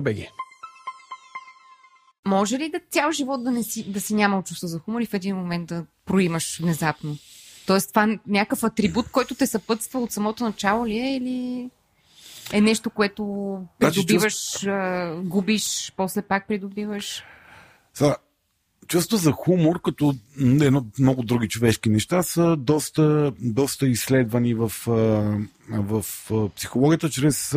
Може ли да цял живот да, не си, да си нямал чувство за хумор и в един момент да проимаш внезапно? Тоест това някакъв атрибут, който те съпътства от самото начало ли е или е нещо, което Значи придобиваш, губиш, после пак придобиваш? Сега, чувство за хумор, като едно много други човешки неща, са доста, доста изследвани в, в психологията чрез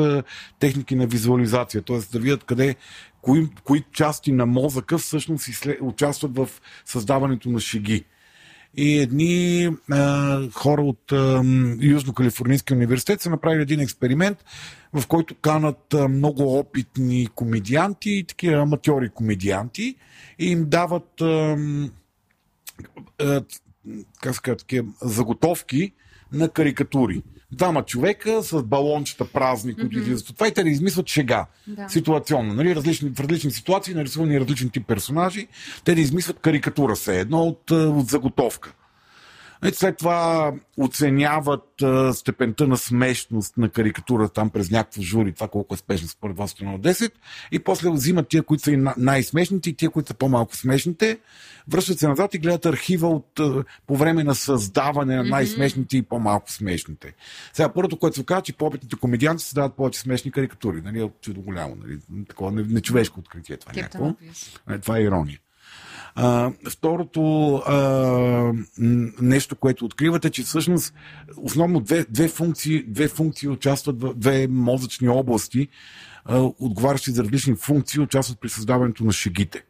техники на визуализация. Т.е. да видят къде, кои, кои части на мозъка всъщност участват в създаването на шеги. И едни а, хора от а, Южно-Калифорнийския университет са направили един експеримент, в който канат а, много опитни комедианти и такива аматьори комедианти и им дават а, а, как казва, такива заготовки на карикатури. Двама човека с балончета празни, които mm-hmm. излизат от това и те да измислят шега. Да. Ситуационно. Нали? Различни, в различни ситуации, нарисувани различни тип персонажи, те да измислят карикатура се едно от, а, от заготовка. И след това оценяват а, степента на смешност на карикатура там през някакво жури, това колко е смешно според вас от 1 до 10, и после взимат тия, които са на- най-смешните и тия, които са по-малко смешните, връщат се назад и гледат архива от, по време на създаване на най-смешните и по-малко смешните. Сега, първото, което се казва, че по-опитните комедианти създават повече смешни карикатури. Нали, чудо голямо. Нали, такова не- нечовешко откритие това. Някакво. Е, Това е ирония. А, второто а, нещо, което откривате, че всъщност основно две, две, функции, две функции участват в две мозъчни области, а, отговарящи за различни функции, участват при създаването на шегите.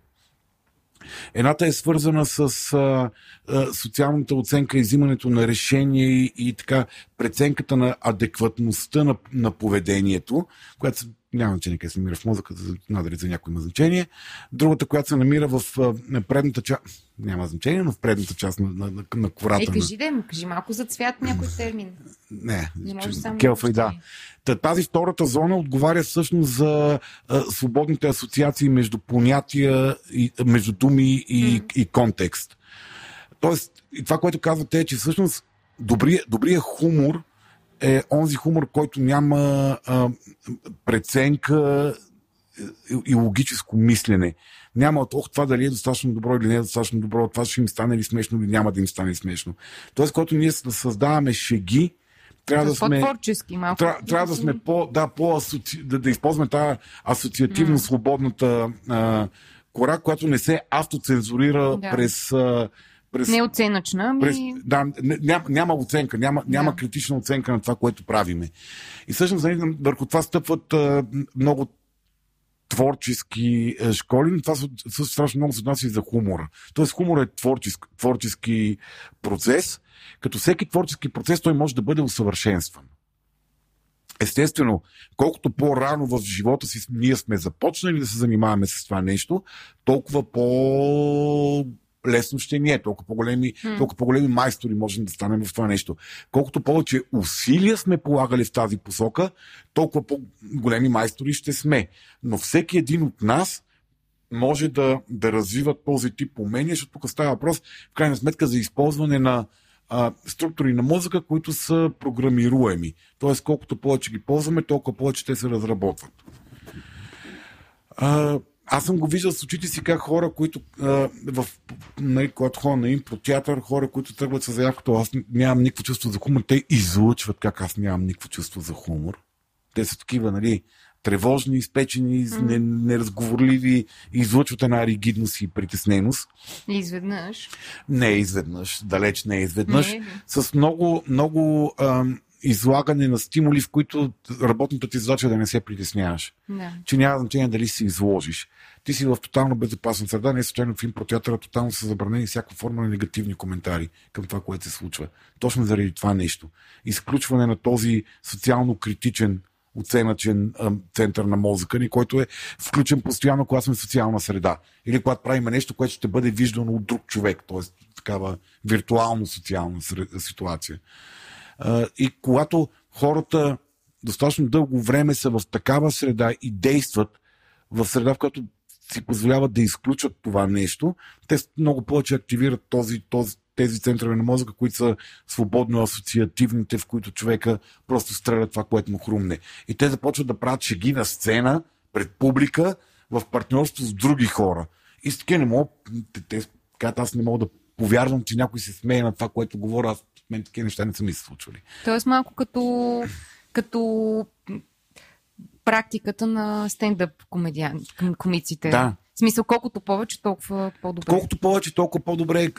Едната е свързана с а, а, социалната оценка и взимането на решение и, и така преценката на адекватността на, на поведението, която се- няма значение къде се намира в мозъка, надали за някой има значение. Другата, която се намира в на предната част, няма значение, но в предната част на, на, на, на кората. На- кажи да, кажи малко за цвят някой термин. не, Не може че- само келфа и да. Та, тази втората зона отговаря всъщност за а, свободните асоциации между понятия, и, между думи и, и контекст. Тоест, и това, което казвате е, че всъщност добрия, добрия хумор е онзи хумор, който няма а, преценка и, логическо мислене. Няма от, ох, това дали е достатъчно добро или не е достатъчно добро, това ще им стане ли смешно или няма да им стане смешно. Тоест, когато ние да създаваме шеги, трябва да сме... По-творчески малко. Трябва, трябва да сме по, да, по асоци... да, да използваме тази асоциативно свободната а, кора, която не се автоцензурира Да. през, а, през, Неоценъчна, ами... през да, няма, няма оценка, няма, няма Да. критична оценка на това, което правиме. И всъщност нали, върху това стъпват а, много творчески е, школи, но това също също страшно много се отнася и за хумора. Тоест хумор е творчески, творчески процес, като всеки творчески процес той може да бъде усъвършенстван. Естествено, колкото по-рано в живота си ние сме започнали да се занимаваме с това нещо, толкова по по-лесно ще ни е, толкова по-големи, толкова по-големи майстори можем да станем в това нещо. Колкото повече усилия сме полагали в тази посока, толкова по-големи майстори ще сме. Но всеки един от нас може да, да развива този тип умения, защото тук става въпрос, в крайна сметка, за използване на а, структури на мозъка, които са програмируеми. Тоест, колкото повече ги ползваме, толкова повече те се разработват. А, аз съм го виждал с очите си как хора, които а, в, нали, когато хора на импротеатър, хора, които тръгват с заявката, аз нямам никакво чувство за хумор, те излъчват как аз нямам никакво чувство за хумор. Те са такива, нали, тревожни, изпечени, mm. неразговорливи, излъчват една ригидност и притесненост. Изведнъж. Не изведнъж, далеч не изведнъж. Не. С много, много ам, излагане на стимули, в които работната ти задача е да не се притесняваш. Да. Че няма значение дали си изложиш. Ти си в тотално безопасна среда, не случайно в импротеатъра тотално са забранени всяка форма на негативни коментари към това, което се случва. Точно заради това нещо. Изключване на този социално критичен оценъчен център на мозъка ни, който е включен постоянно, когато сме в социална среда. Или когато правим нещо, което ще бъде виждано от друг човек, т.е. такава виртуално социална ситуация. И когато хората достатъчно дълго време са в такава среда и действат в среда, в която си позволяват да изключат това нещо, те много повече активират този, този, тези центрове на мозъка, които са свободно асоциативните, в които човека просто стреля това, което му хрумне. И те започват да правят шеги на сцена пред публика в партньорство с други хора. И с не мога, те, те, аз не мога да повярвам, че някой се смее на това, което говоря. Аз мен такива неща не са ми се случвали. Тоест малко като, като практиката на стендъп комедиан, комиците. Да. В смисъл, колкото повече, толкова по-добре. Колкото повече, толкова по-добре е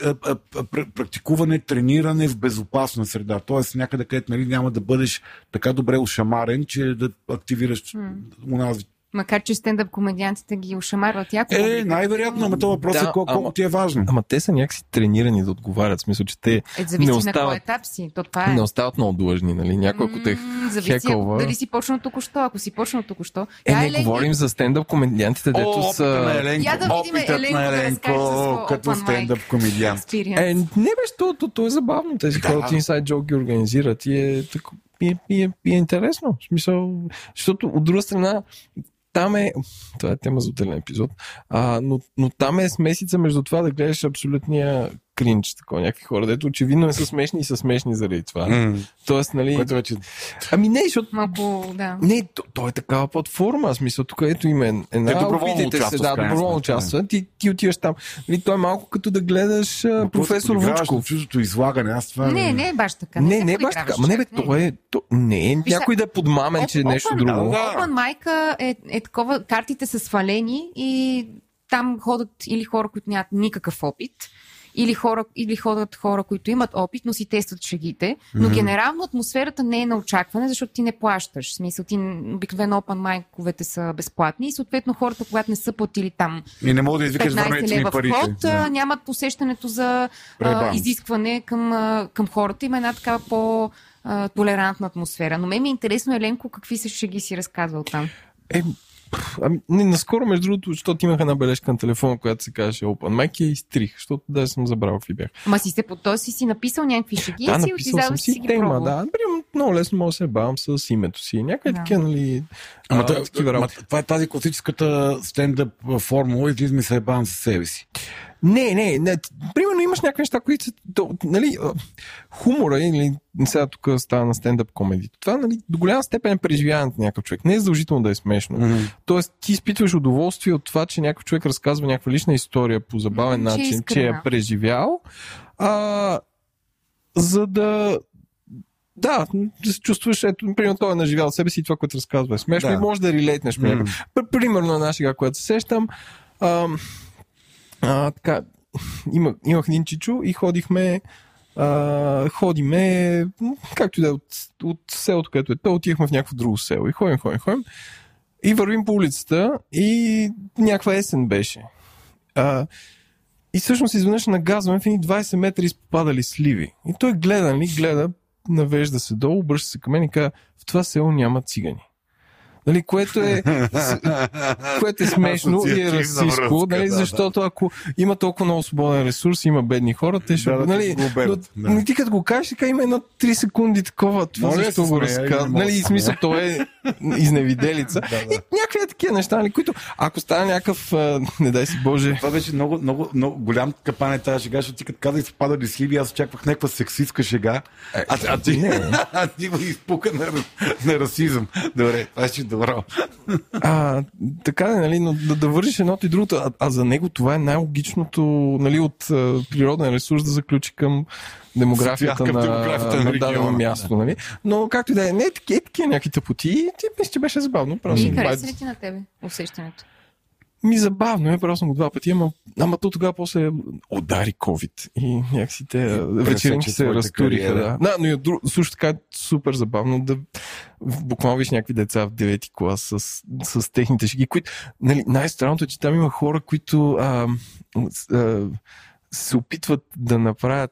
практикуване, трениране в безопасна среда. Тоест някъде, където нали, няма да бъдеш така добре ушамарен, че да активираш mm. Макар, че стендъп комедиантите ги ушамарват яко. Е, най-вероятно, ама това въпрос е да, е колко, колко ти е важно. Ама те са някакси тренирани да отговарят. В смисъл, че те е, зависи не остават, на кой етап си. То това е. Не остават много длъжни, нали? Някой, ако те зависи, хекълва... дали си почнал току-що. Ако си почнал току-що. Е, не Еленко... говорим за стендъп комедиантите, дето О, са... На Еленко. Я да видим Еленко, на Еленко да като стендъп комедиант. Е, не беше, то, то, то, е забавно. Тези да. хора от Inside Joke ги организират и е, и е, и е, и е интересно. В смисъл, защото от друга страна, там е, това е тема за отделен епизод, а, но, но там е смесица между това да гледаш абсолютния кринч, такова, някакви хора, дето очевидно не са смешни и са смешни заради това. Mm. Тоест, нали... Което вече... Ами не, защото... Малко, да. Не, то, то, е такава платформа. В смисъл, тук ето има една... Те доброволно се, да, доброволно участва. Ти, ти отиваш там. Нали, то е малко като да гледаш но професор Вучков. Чуждото излагане, аз това... Не, не е баш така. Не, не, не е баш така. Ма не, бе, то е... То, не, е някой да е подмамен, че е нещо друго. Open майка е, е такова, картите са свалени и там ходят или хора, които нямат никакъв опит, или, хора, или ходят хора, които имат опит, но си тестват шегите. Но mm-hmm. генерално атмосферата не е на очакване, защото ти не плащаш. В смисъл, ти обикновено open майковете са безплатни и съответно хората, когато не са платили там и не могат да извикаш 15 лева вход, да. нямат посещането за а, изискване към, а, към хората. Има една такава по- толерантна атмосфера. Но ме ми е интересно, Еленко, какви се шеги си разказвал там? Е, Ами, не, наскоро, между другото, защото имах една бележка на телефона, която се казваше Open Mic и изтрих, защото даже съм забрал какви бях. Ма си се по този си, си написал някакви шеги да, си написал съм си, си тема, да. Например, много лесно мога да се бавам с името си. Някъде да. такива, нали, Ама, а, такива работи. това е тази класическата стендъп формула, излизам и се бавам със себе си. Не, не, не. Примерно имаш някакви неща, които са. Нали, хумора, или сега тук става на стендъп комеди. Това нали, до голяма степен е преживяването на някакъв човек. Не е задължително да е смешно. Mm-hmm. Тоест, ти изпитваш удоволствие от това, че някой човек разказва някаква лична история по забавен mm-hmm. начин, че, че е преживял. А, за да да, да се чувстваш, ето, примерно, той е наживял себе си и това, което разказва е смешно да. и може да релейтнеш. Mm. Примерно една шега, която се сещам, а, а, така, има, имах един чичо и ходихме а, ходиме, както и да е, от, от селото, където е, то отивахме в някакво друго село и ходим, ходим, ходим и вървим по улицата и някаква есен беше. А, и всъщност изведнъж нагазваме в едни 20 метра изпадали сливи. И той гледа, нали, гледа, навежда се долу, обръща се към мен и казва, в това село няма цигани. Нали, което е, *laughs* което е смешно и е расистско, нали, да, защото ако има толкова много свободен ресурс, има бедни хора, те ще... Да, да, нали, но, да. ти като го кажеш, така има едно 3 секунди такова, това Моля, защо го разказва. Нали, да смисъл, то е изневиделица. Да, да. И някакви е такива неща, нали, които, ако стане някакъв, а, не дай си Боже, Това беше много, много, много голям капан е тази шега, защото ти като казах спадали сливи, аз очаквах някаква сексистка шега. А, а, ти, не. *laughs* а ти го изпука на, на расизъм. Добре, това ще е добро. А, така е, нали, но да, да вържиш едното и другото, а, а за него това е най-логичното, нали, от а, природен ресурс да заключи към демографията на, демографията на на дадено място, нали? Но както и да е, не е такива, някакви тъпоти, ти мисля, че беше забавно. Просто, И май- хареса ли ти на тебе усещането? ми забавно е, просто съм го два пъти, ама, ама то тогава после удари COVID и някакси те вечеринки се разтуриха. Да. да, но и друг, също така е супер забавно да буквално виж някакви деца в 9 клас с, с техните шеги, които нали, най-странното е, че там има хора, които а, а, се опитват да направят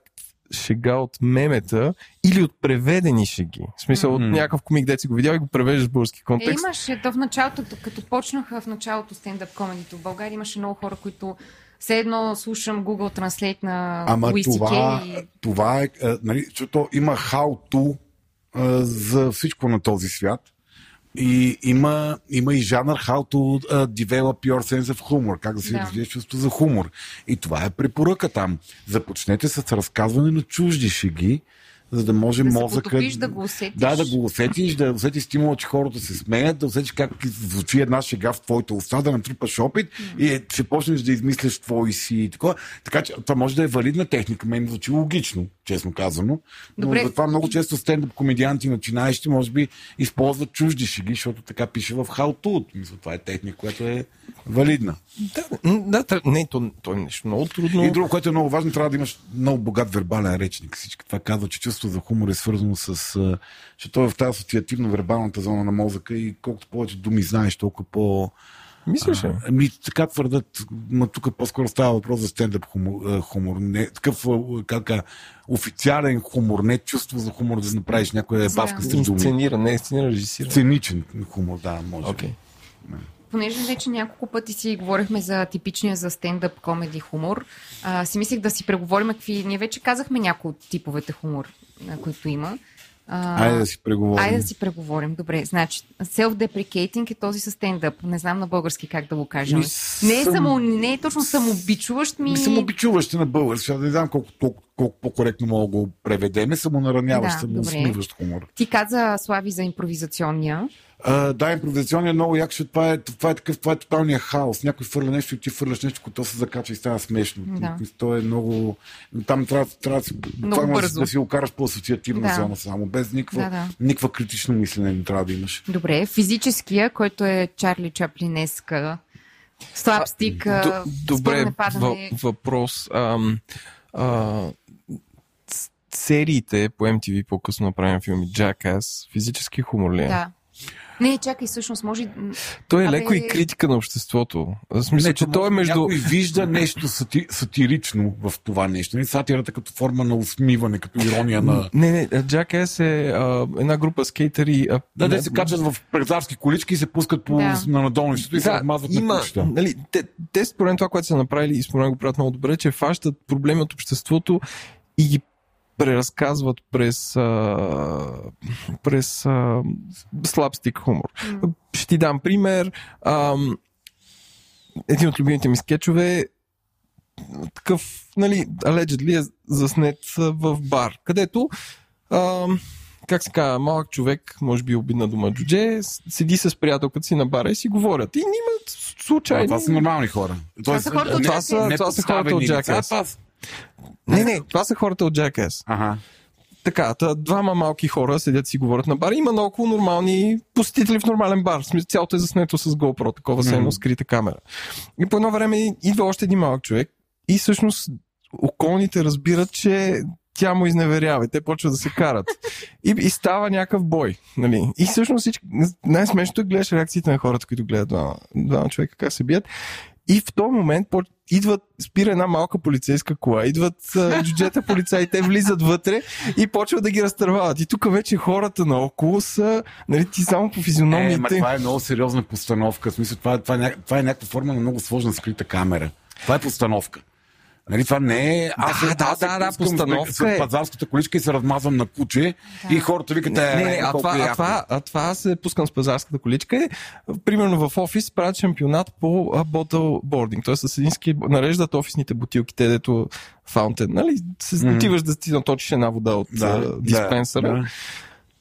шега от мемета или от преведени шеги. В смисъл от Мгм. някакъв комик, де си го видял и го превеждаш в български Е, контекст. имаше, то в началото, като почнаха в началото стендъп комедито в България, имаше много хора, които все едно слушам Google Translate на Ама CK това, и... това е, а, нали, защото има how to а, за всичко на този свят. И има, има и жанр how to uh, develop your sense of humor, как да си Да. развиеш чувство за хумор. И това е препоръка там. Започнете с разказване на чужди шеги, за да може Да мозъка... потопиш, да го усетиш. Да, да го усетиш, да усетиш стимула, че хората се смеят, да усетиш как звучи една шега в твоите уста, да натрупаш опит и ще почнеш да измисляш твои си и такова. Така че това може да е валидна техника. Мен звучи логично, честно казано. Но Добре. затова много често стендъп комедианти начинаещи, може би, използват чужди шеги, защото така пише в How to. Мисля, това е техника, която е валидна. Да, да, не, то, то е нещо много трудно. И друго, което е много важно, трябва да имаш много богат вербален речник. Всички това казва, че чувство за хумор е свързано с... Че той е в тази асоциативно-вербалната зона на мозъка и колкото повече думи знаеш, толкова по... Мислиш ли? А, Ами така твърдат, но тук по-скоро става въпрос за стендъп хумор. хумор не, такъв как, официален хумор, не чувство за хумор да направиш някоя бавка с думи. Инсценира, не инсценира, режисира. Сценичен хумор, да, може. Окей. Понеже вече няколко пъти си говорихме за типичния за стендъп комеди хумор, а, си мислех да си преговорим какви... Ние вече казахме някои от типовете хумор, а, които има. А, Айде да си преговорим. Айде да си преговорим. Добре, значи, self-deprecating е този със стендъп. Не знам на български как да го кажем. Ми, Не е, съм- само, не е точно самообичуващ ми. Ми самообичуващи на български, сега не знам колко, колко, колко по-коректно мога да го преведеме, самонараняващ, Да, самоусмиващ хумор. Ти каза, Слави, за импровизационния. А, да, импровизационния е много як, защото това е, това е такъв, това е тоталния хаос. Някой фърля нещо и ти фърляш нещо, което се закача и става смешно. Да. То е много... Там трябва, трябва да, си, Много бързо. да си го караш по асоциативна Да. зона само, без никаква, Да, да. никаква критично мислене не трябва да имаш. Добре, физическия, който е Чарли Чаплинеска. Слабстик, Д- добре, падане. въ- въпрос. Ам, а, сериите по MTV по-късно направени филми Jackass, физически хумор ли е? Да. Не, чакай, всъщност може... Той е Абе- леко и критика на обществото. В смисъл, че то той е между... Някой вижда нещо сати, сатирично в това нещо. Не сатирата като форма на усмиване, като ирония на... Не, не, Jackass е а, една група скейтери. А, Да, не- да се качат в презарски колички и се пускат по, Да. на надолнището и се Да, размазват има, на кучета. нали, те, те според това, което са направили и според го правят много добре, че фащат проблеми от обществото и ги преразказват през, а, през а, слабстик хумор. М. Ще ти дам пример. Ам, един от любимите ми скетчове такъв, нали, allegedly е заснет а, в бар, където ам, как се казва, малък човек, може би обидна дума джудже, седи с приятелката си на бара и си говорят. И имат А, случайно... това са нормални хора. Това са хората от Това са- хората от подставени Не, не, това са хората от Jackass. Ага. Така, та, двама малки хора седят си говорят на бар. Има много нормални посетители в нормален бар. Смисъл, цялото е заснето с GoPro, такова едно Мгм. скрита камера. И по едно време идва още един малък човек и всъщност околните разбират, че тя му изневерява и те почват да се карат. И, и става някакъв бой. Нали? И всъщност всички, най-смешното е гледаш реакциите на хората, които гледат двама, двама човека как се бият. И в този момент идват, спира една малка полицейска кола, идват джуджета полицаи, те влизат вътре и почват да ги разтървават. И тук вече хората наоколо са, нали, ти само по Е, ма, това е много сериозна постановка. В смисъл, това, е- това, е, това е някаква форма на много сложна скрита камера. Това е постановка. Нали, това не е... Аз, Да, се- да, аз се да, да, постановка е. пазарската количка и се размазвам на куче и хората викат, Не, е, не, не, а това, е а, това, а това аз се пускам с пазарската количка е, примерно в офис правят шампионат по bottle boarding, т.е. с едински нареждат офисните бутилки, те дето фаунтен, нали, се Мгм. отиваш да си наточиш една вода от Да, диспенсъра да, да.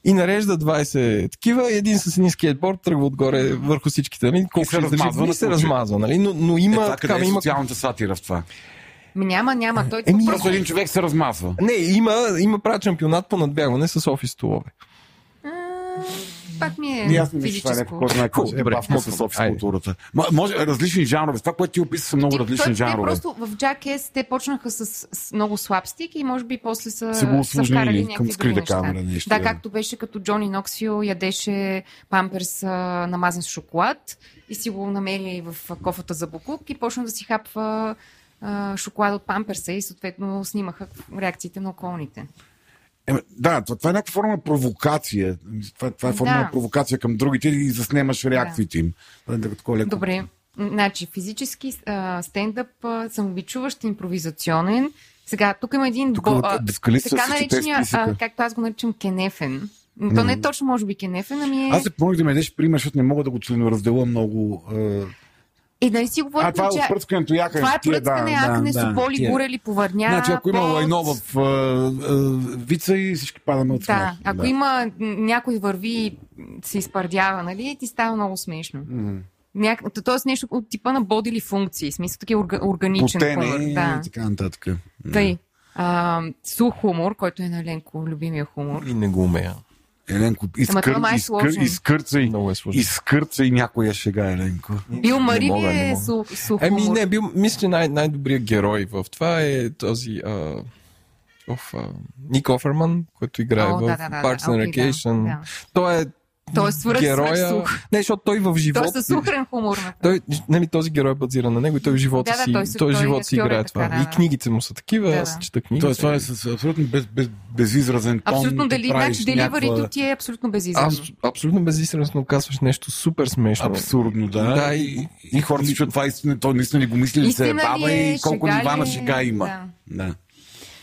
и нарежда 20 такива и един с един скейтборд тръгва отгоре върху всичките, нали, колко се ще издържи размазва и се размазва, нали, но, но има, Е, това така, къде е има социалната сатира в това? Ми няма, няма. Той Еми, Просто един човек се размазва. не, има, има правят шампионат по надбягване с офис столове. Пак ми е И аз не мисля, това е физическо. някакво знае какво е бавно с офис културата. Може различни жанрове. Това, което ти описа, са много Ти- различни жанрове. просто в Jackass те почнаха с, с много слаб стик и може би после са, Са го са вкарали някакви към скрита камера нещо, Да, да. както беше като Джони Ноксфил ядеше памперс намазан с шоколад и си го намери в кофата за буклук и почна да си хапва а, шоколад от памперса и съответно снимаха реакциите на околните. Е, да, това, това е някаква форма на провокация. Това, това е форма Да. на провокация към другите и заснемаш реакциите им. Това е леко. Добре. Значи, физически а, стендъп, а, самобичуващ, импровизационен. Сега, тук има един... Тук бо- а, така наречения, а, както аз го наричам, кенефен. То не е точно, може би, кенефен, ами е... Аз се помолих да ми дадеш пример, защото не мога да го членоразделя много. е. Е, нали си говорим, А, това е отпръскането якане. Това е тия, пръцкане, да, якане, да, сополи, тия. бурели, повърня, Значи, ако има пот. лайно в а, а, вица и всички падаме от смях. Да, ако има м, някой върви и се изпардява, нали, ти става много смешно. М. Няк... Тоест нещо от типа на бодили функции, в смисъл такива орга... органичен Потене хумор. и Да. така нататък. Тъй. А, сух хумор, който е на Ленко любимия хумор. И не го умея. Еленко, изкър, това май е изкър, изкърца и е сложно. изкърца и някоя шега, Еленко. Бил Мари Не мога, ли е мога. сух, сух Еми, не, бил, мисля, че най- най-добрият герой в това е този а, оф, а, Ник Оферман, който играе О, в да, да, да, Parks да, and да, Recreation. да. Той е Той е свръх, героя... свръх сух. Не, защото той в Той живота... е със сухрен хумор. на Той, нали, този герой е базиран на него и той в живота Да, да, си, той си- той в той живота си е играе така, това. да, И да. книгите му са такива, Да, аз да. чета книги. Тоест, това е с абсолютно без, без, безизразен тон. Абсолютно да правиш значи деливарито някаква- ти е абсолютно безизразно. Аз абсолютно безизразно казваш нещо супер смешно. Абсурдно, да. Да, и, и- и, хората си чуят това истина, то наистина ли го мисли ли се е ли баба е, и колко шега нива ли на е? шега има. Да. Да.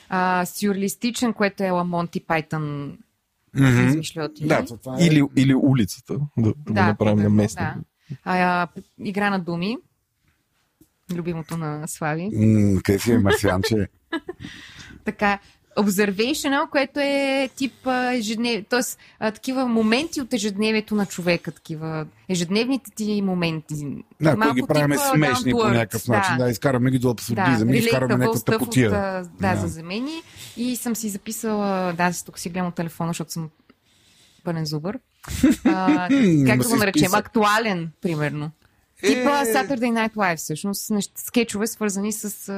А, сюрреалистичен, което е Монти Пайтън Измишлети. Да, това- е. Или, или улицата, да, да, го направим на местно. Да. А, а, игра на думи. Любимото на Слави. М, Къде си е марсианче? *laughs* Така, observational, което е тип а, ежеднев... т.е. такива моменти от ежедневието на човека, такива ежедневните ти моменти. Да, Малко ги правим типа смешни по някакъв начин. Да, изкараме ги до Да, абсурдизъм и изкараме някаква тъпотия. Да, Да. за замени. И съм си записала, да, тук си гледам от телефона, защото съм пълен зубър. А, *laughs* как да го наречем? Актуален, примерно. Е. Типа Saturday Night Live, всъщност. Скетчове, свързани с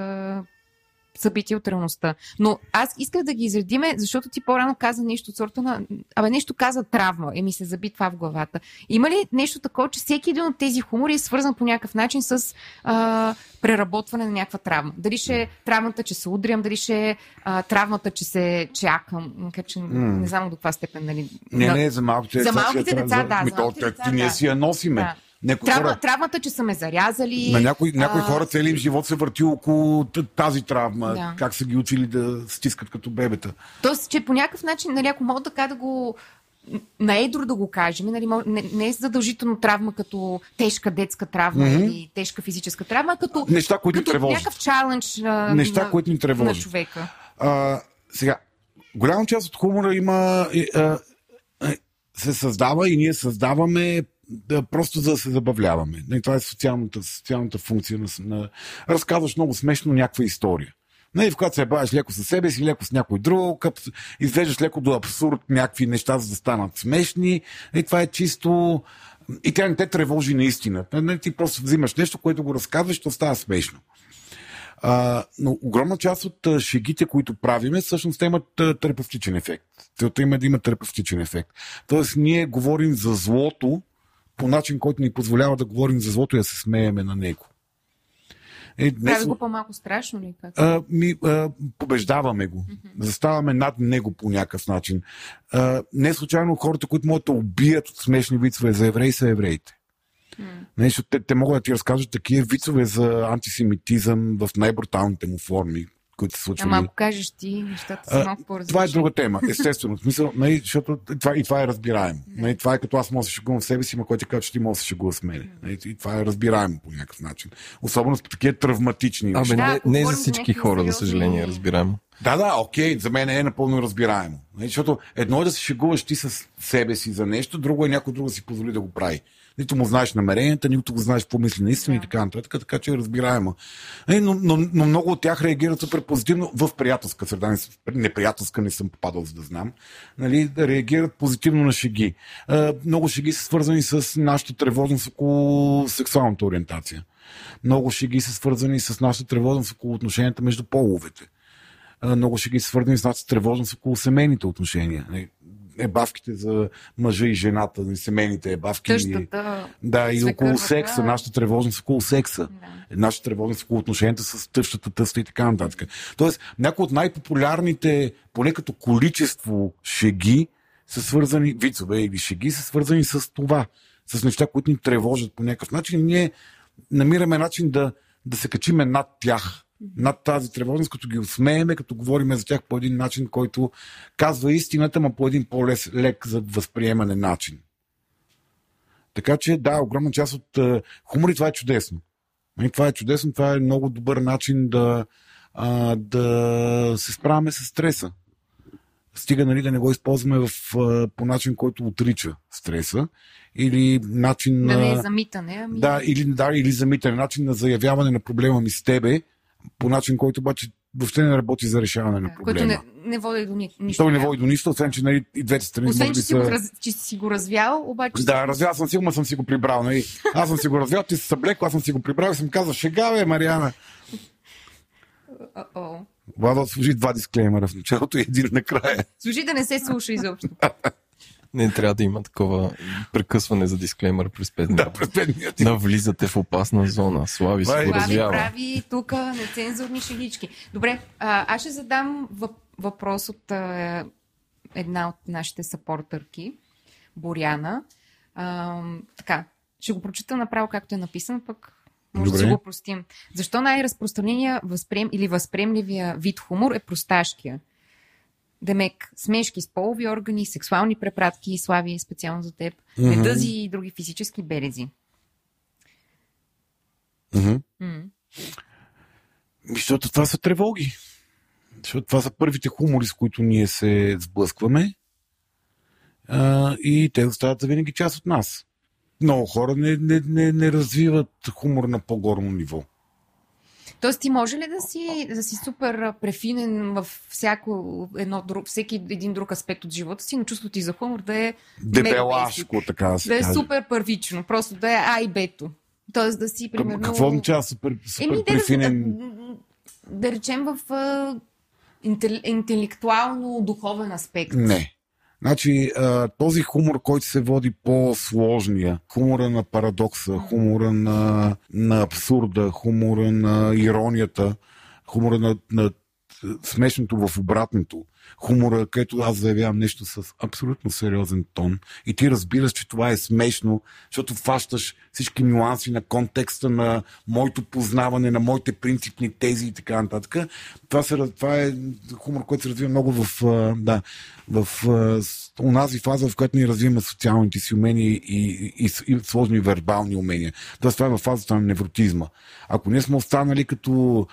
събития от реалността. Но аз исках да ги изредиме, защото ти по-рано каза нещо от сорта на... Абе, нещо каза травма и ми се заби това в главата. Има ли нещо такова, че всеки един от тези хумори е свързан по някакъв начин с а, преработване на някаква травма? Дали ще е травмата, че се удрям, дали ще е а, травмата, че се чакам, макар че не знам до каква степен, нали. Не, не, за малките За деца. малките ще деца, трябва- да, Ми, за то, малките деца, Ние да. си я носиме. Да. Някои Травма, хора, травмата, че са ме зарязали. на някои, някои а, хора целият им живот се върти около тази травма. Да. Как са ги учили да стискат като бебета. Тоест, че по някакъв начин, нали, ако мога така да го на едро да го кажем, нали, не, не е задължително травма като тежка детска травма Мгм. или тежка физическа травма, а като, Неща, които като тревожат. някакъв чалендж а, Неща, на, които ни на тревожат. човека. А, сега, голяма част от хумора има. е, а, е, се създава и ние създаваме да, просто за да се забавляваме. Не, това е социалната, социалната функция на, на... Разказваш много смешно някаква история. Нали, в която се бавиш леко със себе си, леко с някой друг, къп- извеждаш леко до абсурд някакви неща, за да станат смешни. И това е чисто... И тя не те тревожи наистина. Нали, ти просто взимаш нещо, което го разказваш, то става смешно. А, но огромна част от шегите, които правиме, всъщност те имат терапевтичен ефект. Целта има да има терапевтичен ефект. Тоест, ние говорим за злото по начин, който ни позволява да говорим за злото и да се смееме на него. Е, Прави днес, го по-малко страшно ли? Как? а, ми, а, побеждаваме го. Заставаме над него по някакъв начин. А, не случайно хората, които могат да убият от смешни вицове за евреи, са евреите. Не, защото те, те могат да ти разкажат такива вицове за антисемитизъм в най-бруталните му форми, които се случват. Ама ако кажеш ти, нещата са малко по-различни. Това е друга тема, естествено. В смисъл, нали, защото това, и това е разбираемо. Нали, това е като аз мога да се шегувам в себе си, ма който ти казва, че ти мога да се шегува с мен. Нали, и това е разбираемо по някакъв начин. Особено с такива травматични неща. Абе, не, не за всички хора, за съжаление, разбираемо. Да, да, окей, за мен е напълно разбираемо. Нали, защото едно е да се шегуваш ти с себе си за нещо, друго е някой друг да си позволи да го прави. Нито му знаеш намеренията, нито го знаеш какво мисли наистина и така нататък, така че е разбираемо. Нали, но, но, но много от тях реагират супер позитивно в приятелска среда. Не, неприятелска не съм попадал, за да знам. Нали, да реагират позитивно на шеги. А, много шеги са свързани с нашата тревожност около сексуалната ориентация. Много шеги са свързани с нашата тревожност около отношенията между половете а, много ще ги свързани с нашата тревожност около семейните отношения. Ебавките за мъжа и жената, нали, семейните ебавки. Тъщата. Да, и около секса, нашата тревожност около секса. Да. Нашата тревожност около отношенията с тъщата, тъста и така нататък. Тоест, някои от най-популярните, поне като количество шеги, са свързани, вицове или шеги, са свързани с това. С неща, които ни тревожат по някакъв начин. Ние намираме начин да, да се качиме над тях. Над тази тревожност, като ги усмееме, като говориме за тях по един начин, който казва истината, но по един по-лек за възприемане начин. Така че, да, огромна част от е, хумор и това е чудесно. И това е чудесно, това е много добър начин да, а, да се справяме с стреса. Стига нали, да не го използваме в, а, по начин, който отрича стреса. Или начин Да на. не е замитане, ами... Да, или, да, или замитане, начин на заявяване на проблема ми с тебе, по начин, който обаче въобще не работи за решаване на да, който проблема. не, не води до ни, нищо. Той не води до нищо, освен че нали, и двете страни Освен, че би си, го, са... раз, че си го развял, обаче... Да, развял съм си, ма съм си го прибрал. Нали? Аз съм си го развял, ти си съблекла, аз съм си го прибрал и съм казал, шега бе, Мариана. Владо служи два дисклеймера в началото и един накрая. Служи да не се слуша изобщо. *laughs* Не трябва да има такова прекъсване за дисклеймер през 5 Да, минути. през предния ти. Навлизате в опасна зона. Слави се е- го Слави развява. прави тук нецензурни шегички. Добре, а, аз ще задам въп, въпрос от а, една от нашите сапортърки, Боряна. А, така, ще го прочита направо както е написан, пък може да си Добре. го простим. Защо най-разпространения възприем, или възприемливия вид хумор е просташкия? Демек, смешки с полови органи, сексуални препратки, слави специално за теб, Мгм. медъзи и други физически белези. М. Защото това са тревоги. Защото това са първите хумори, с които ние се сблъскваме. А, и те остават за винаги част от нас. Много хора не, не, не, не развиват хумор на по-горно ниво. Тоест, ти може ли да си, да си супер префинен в всяко едно, друг, всеки един друг аспект от живота си, но чувството ти за хумор да е, Дебелашко, така да се да е каже. супер първично, просто да е А и Бето. Тоест да си, примерно... Какво означава супер, супер Еми, да, префинен? да, да речем в интел, интелектуално-духовен аспект. Не. Значи, този хумор, който се води по-сложния, хумора на парадокса, хумора на, на абсурда, хумора на иронията, хумора на, на смешното в обратното, хумора, където аз заявявам нещо с абсолютно сериозен тон и ти разбираш, че това е смешно, защото фащаш всички нюанси на контекста на моето познаване, на моите принципни тези и така нататък. Това, се, това е хумор, който се развива много в, да, в онази фаза, в която ние развиваме социалните си умения и, и, и, сложни вербални умения. Тоест това е в фазата на невротизма. Ако ние сме останали като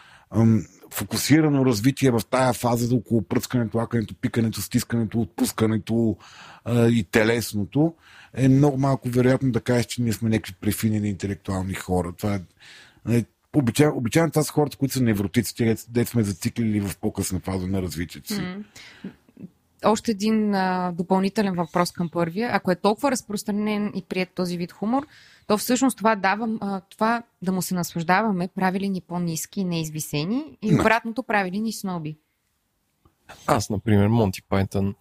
фокусирано развитие в тая фаза около пръскането, лакането, пикането, стискането, отпускането а, и телесното, е много малко вероятно да кажеш, че ние сме някакви префинени интелектуални хора. Това е, е Обичайно, обичайно това са хората, които са невротици, те де сме зациклили в по-късна фаза на развитието си. Още един а, допълнителен въпрос към първия. Ако е толкова разпространен и прият този вид хумор, то всъщност това дава, това да му се наслаждаваме, прави ли ни по-низки и неизвисени и обратното прави ли ни сноби. Аз, например, Монти Пайтън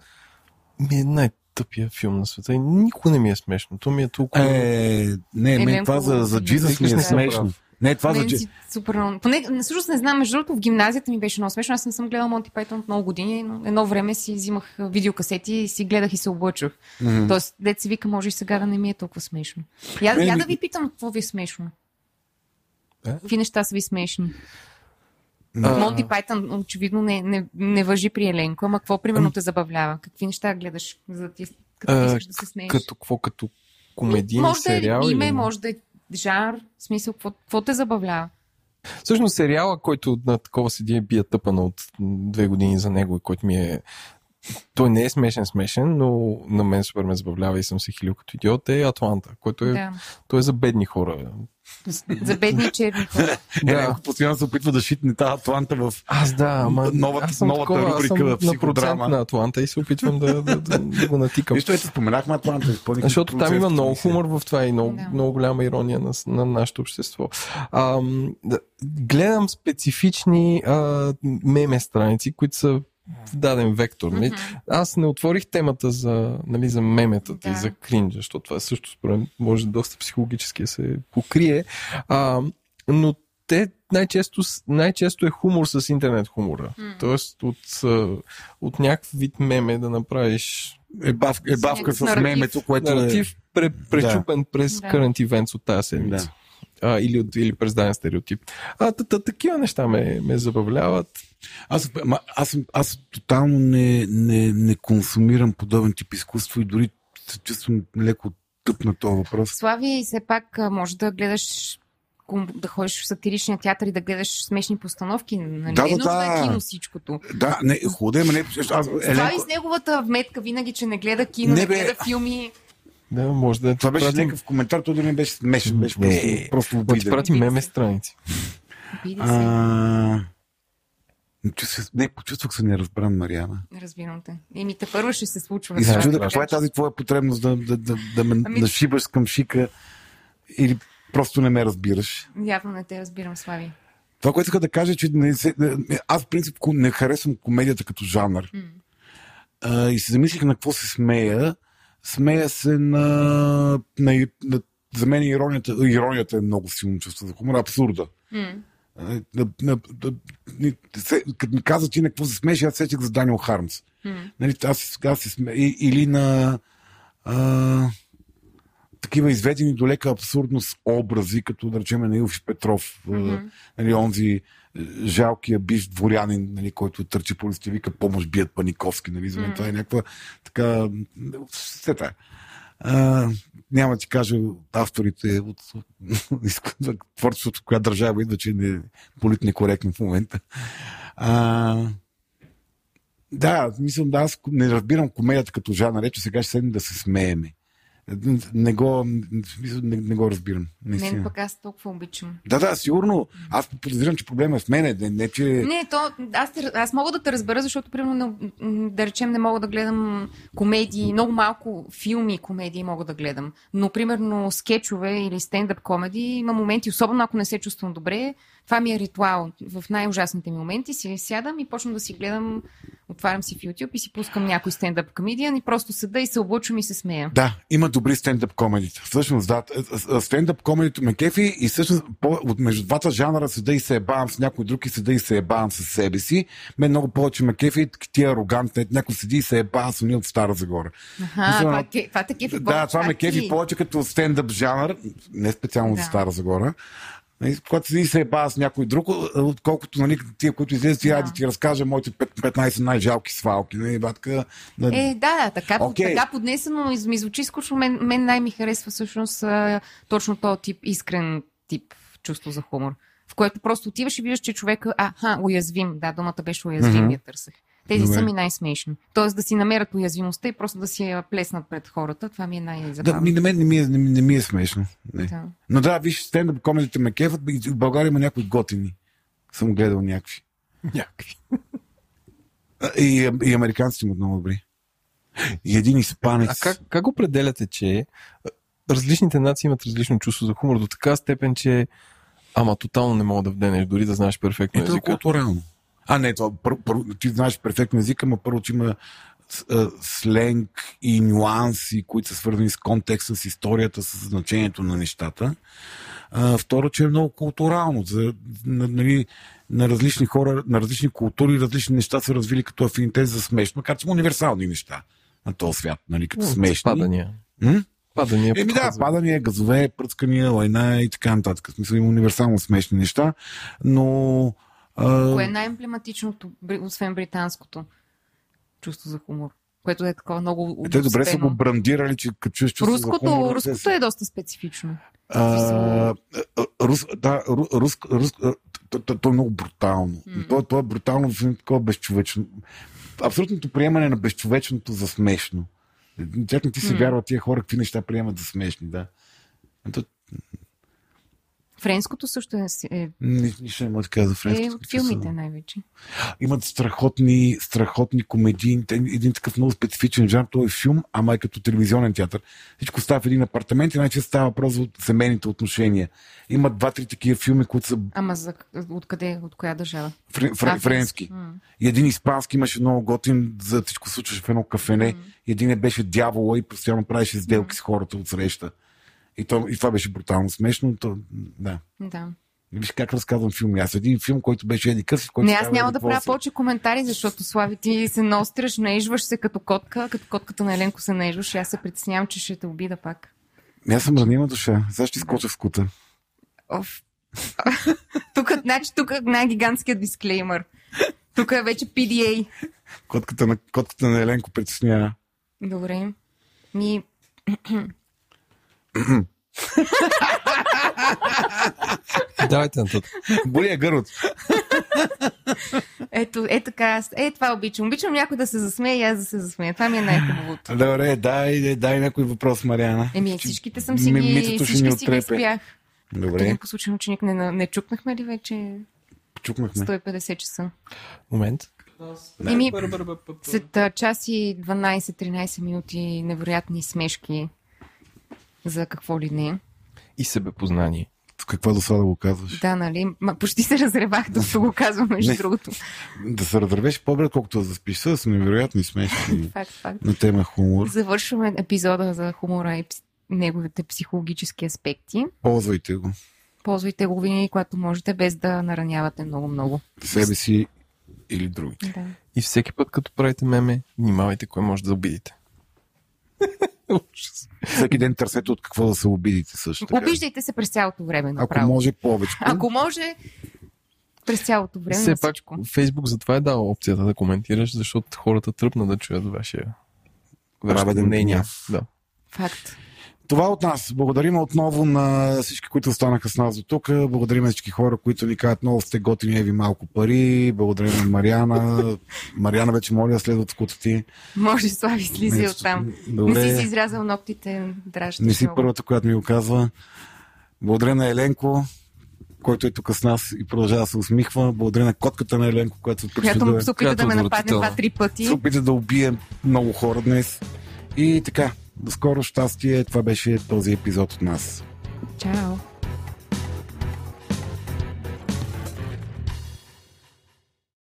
ми е най-тъпия филм на света и никога не ми е смешно. То ми е толкова... Е, не, Е, мен това за, за ми е. Jesus ми е смешно. Не, това. Мен че- си супер. Поне, всъщност не знам, между другото в гимназията ми беше много смешно. Аз не съм гледала Монти Пайтон от много години, но едно време си взимах видеокасети и си гледах и се облъчвах. Мгм. Тоест, дет се вика, може и сега да не ми е толкова смешно. Я, Мен я да ви питам, какво ви е смешно? Е? Какви неща са ви смешни? А, Монти Пайтън очевидно не, не, не въжи при Еленко, ама какво примерно те забавлява? Какви неща гледаш, за да ти, като А, искаш да се смееш? Като какво? Като комедийен може да е име, или- може да е жанр, в смисъл, какво, какво те забавлява? Всъщност сериала, който на такова седи и бия тъпана от две години за него и който ми е... Той не е смешен, смешен, но на мен супер ме забавлява и съм се хилил като идиот, е Атланта, който е, Да. той е за бедни хора. За бедни черни хора. Е, някой постоянно се опитва да шитне тази Атланта в... Аз да, ама Новата- аз съм новата такова, аз рубрика съм в психодрама. на Атланта и се опитвам да, да, да, да го натикам. Нищо, ето споменахме Атланта. Защото там има много хумор в това и много, Да. много голяма ирония на, на нашето общество. Да, гледам специфични а, меме страници, които са в даден вектор. Нали? Аз не отворих темата за, нали, за меметата Да. и за кринджа, защото това също според мен може доста психологически да се покрие. А, но те най-често, с- най-често е хумор с интернет хумора. Тоест от, от някакъв вид меме да направиш Е, бав, е бавка с Наратив. мемето, което е... пре, пречупен през Да. current events от тази седмица. А, или, от- или през даден стереотип. А, та, та, такива неща ме, ме забавляват. Аз, аз, аз тотално не, не, не консумирам подобен тип изкуство и дори се чувствам леко тъп на този въпрос. Слави, все пак може да гледаш да ходиш в сатиричния театър и да гледаш смешни постановки. Нали? Да, Не е да, да. е кино всичкото. Да, не, хубаво, не... Аз, Това и Еленко, с неговата вметка винаги, че не гледа кино, Не, не, бе. гледа филми. Да, може да това беше пратим- някакъв коментар, той дори не беше смешен, беше просто, Не. просто Да ти обиден. прати Обиден. меме страници. А... Не, почувствах се неразбран, Мариана. Разбирам те. Еми, те първо ще се случва. И се Да, чудя да. каква е тази твоя потребност да, да, да, да ме Ами- нашибаш към шика или просто не ме разбираш. Явно не те разбирам, Слави. Това, което иска да кажа, е, че не се, не- аз в принцип не харесвам комедията като жанр. А, и се замислих на какво се смея. Смея се на, на, на за мен иронията, иронията е много силно чувство за хумор, абсурда. А, На, на, на, се- като ми каза ти на какво се смееш, аз сетих за Даниел Хармс. М. Нали, аз, аз се сме... или на а, такива изведени до лека абсурдност образи, като да речем на Илфи Петров, mm-hmm. нали, онзи жалкия биш дворянин, нали, който търчи по листа и вика помощ бият Паниковски, нали, за мен това е някаква така... Все това. А, няма да ти кажа авторите от, *laughs* от творчеството, коя държава идва, че не е политно некоректно в момента. А, да, мислям, да, аз не разбирам комедията като жанр, рече сега ще седнем да се смееме. Не го, не, не го разбирам. Мен Наистина. пък аз толкова обичам. Да, да, сигурно. Аз подозирам, че проблема е в мене. Не, не че... Не, то, аз, аз мога да те разбера, защото, примерно, не- да речем, не мога да гледам комедии, много малко филми и комедии мога да гледам. Но, примерно, скетчове или стендъп комеди има моменти, особено ако не се чувствам добре, това ми е ритуал. В най-ужасните ми моменти си сядам и почвам да си гледам, отварям си в YouTube и си пускам някой стендъп комедиан и просто седа и се облъчвам и се смея. Да, има добри стендъп комедите. Всъщност, да, стендъп комедито ме кефи и всъщност от между двата жанра седа и се ебавам с някой друг и седа и се ебавам с себе си. Мен много повече ме кефи тия арогантни, някой седи и се ебава с от Стара Загора. Аха, Мисля, това, това те кефи Да, това ме кефи повече като стендъп жанр, не специално за Да. Стара Загора. Нали, Когато седи и се ебава с някой друг, отколкото нали, тия, които излезат и Да. да ти разкажа моите пет- 15 най-жалки свалки. Нали, батка, да, Е, да, да, така, Окей. така поднесено ми звучи скучно. Мен, мен най-ми харесва всъщност точно този тип, искрен тип чувство за хумор. В което просто отиваш и виждаш, че човека, аха, уязвим. Да, думата беше уязвим, Мгм. я търсех. Тези Добре. са ми най-смешни. Тоест да си намерят уязвимостта и просто да си я плеснат пред хората. Това ми е да, най-забавно. ми, на мен не ми, е, не, не ми е смешно. Не. Да. Но да, виж, стендъп комедите ме кефат. В България има някои готини. Съм гледал някакви. Някакви. И, и американците имат много добри. И един изпанец. А как, как определяте, че различните нации имат различно чувство за хумор до така степен, че ама тотално не мога да вденеш, дори да знаеш перфектно Ето е езика? културално. А, не, това, пър, пър, ти знаеш перфектно езика, но първо, че има сленг и нюанси, които са свързани с контекста, с историята, с значението на нещата. А, второ, че е много културално. За, на, нали, на различни хора, на различни култури, различни неща са развили като афинитет за смешно, макар че има универсални неща на този свят, нали, като смешни. Падания. М? Падания. Еми да, падания, газове, пръскания, лайна и така нататък. В смисъл има универсално смешни неща, но... А, Кое е най-емблематичното, освен британското чувство за хумор? Което е такова много те добре са го брандирали, че като чуеш чувство за Руското, хумор, те руското са- е доста специфично. А, рус, да, ру- рус, рус, то, то, то е много брутално. М. То, то е брутално в такова безчовечно. Абсолютното приемане на безчовечното за смешно. Тях не ти се М. вярва тия хора какви неща приемат за смешни, да. То, Френското също е, е, ни- нищо не мога да кажа за е френското. от филмите най-вече. Имат страхотни, страхотни комедии. Един такъв много специфичен жанр. Той е филм, ама е като телевизионен театър. Всичко става в един апартамент и най-често става въпрос за семейните отношения. Имат два-три такива филми, които са Ама за, откъде, от коя държава? френ, френ, френски. М. И един испански имаше много готин, за всичко случваше в едно кафене. М. И един е беше дявола и постоянно правеше сделки с хората от среща. И, то, и това беше брутално смешно. То, да. Да. Виж как разказвам филми. Аз един филм, който беше Еди Къс, който Не, аз няма да правя повече коментари, защото Слави ти се наостряш, наижваш се като котка, като котката на Еленко се наижваш и аз се притеснявам, че ще те обида пак. Не, Аз съм ранима душа. Сега ще изкоча в скута. Оф. *laughs* тук, значи, тук е най-гигантският дисклеймър. Тук е вече PDA. Котката на, котката на Еленко притеснява. Добре. Ми, *clears throat* *laughs* Давайте нататък. Боли е гърлото. ето, е така, е това обичам. Обичам някой да се засмее и аз да се засмея. Това ми е най-хубавото. Добре, дай, дай някой въпрос, Мариана. Еми, всичките съм си ми- ги, всички ни си ги спях. Добре, Тук по случайно, че не, не, чукнахме ли вече чукнахме. 150 часа? Момент. Еми, след час и 12-13 минути невероятни смешки за какво ли не. И себепознание. В каква досада го казваш? Да, нали? Ма, почти се разревах, докато го казвам, *laughs* между Не. другото. Да се разревеш по-добре, колкото да заспиш. Са са невероятни Факт, факт. на тема хумор. Завършваме епизода за хумора и неговите психологически аспекти. Ползвайте го. Ползвайте го винаги, когато можете, без да наранявате много-много. Себе си или други. Да. И всеки път, като правите меме, внимавайте кой може да обидите. *laughs* Всеки ден търсете от какво да се обидите също. Така. Обиждайте се през цялото време, Ако направо. може повече. Ако може, през цялото време Все пак. Фейсбук затова е дал опцията да коментираш, защото хората тръпна да чуят вашия Праведен мнение. Да. Факт. Това от нас. Благодарим отново на всички, които останаха с нас до тук. Благодарим на всички хора, които ни казват много сте готини, еви малко пари. Благодарим на Мариана. *laughs* Мариана вече моля да следват скута ти. Може, Слави, слизи Не, от там. Не си Добре. си изрязал ногтите, дращаш Не си много. първата, която ми го казва. Благодаря на Еленко, който е тук с нас и продължава да се усмихва. Благодаря на котката на Еленко, която се Която да, се опита да ме е нападне два-три пъти. се опита да убие много хора днес. И така, до скоро щастие. Това беше този епизод от нас. Чао.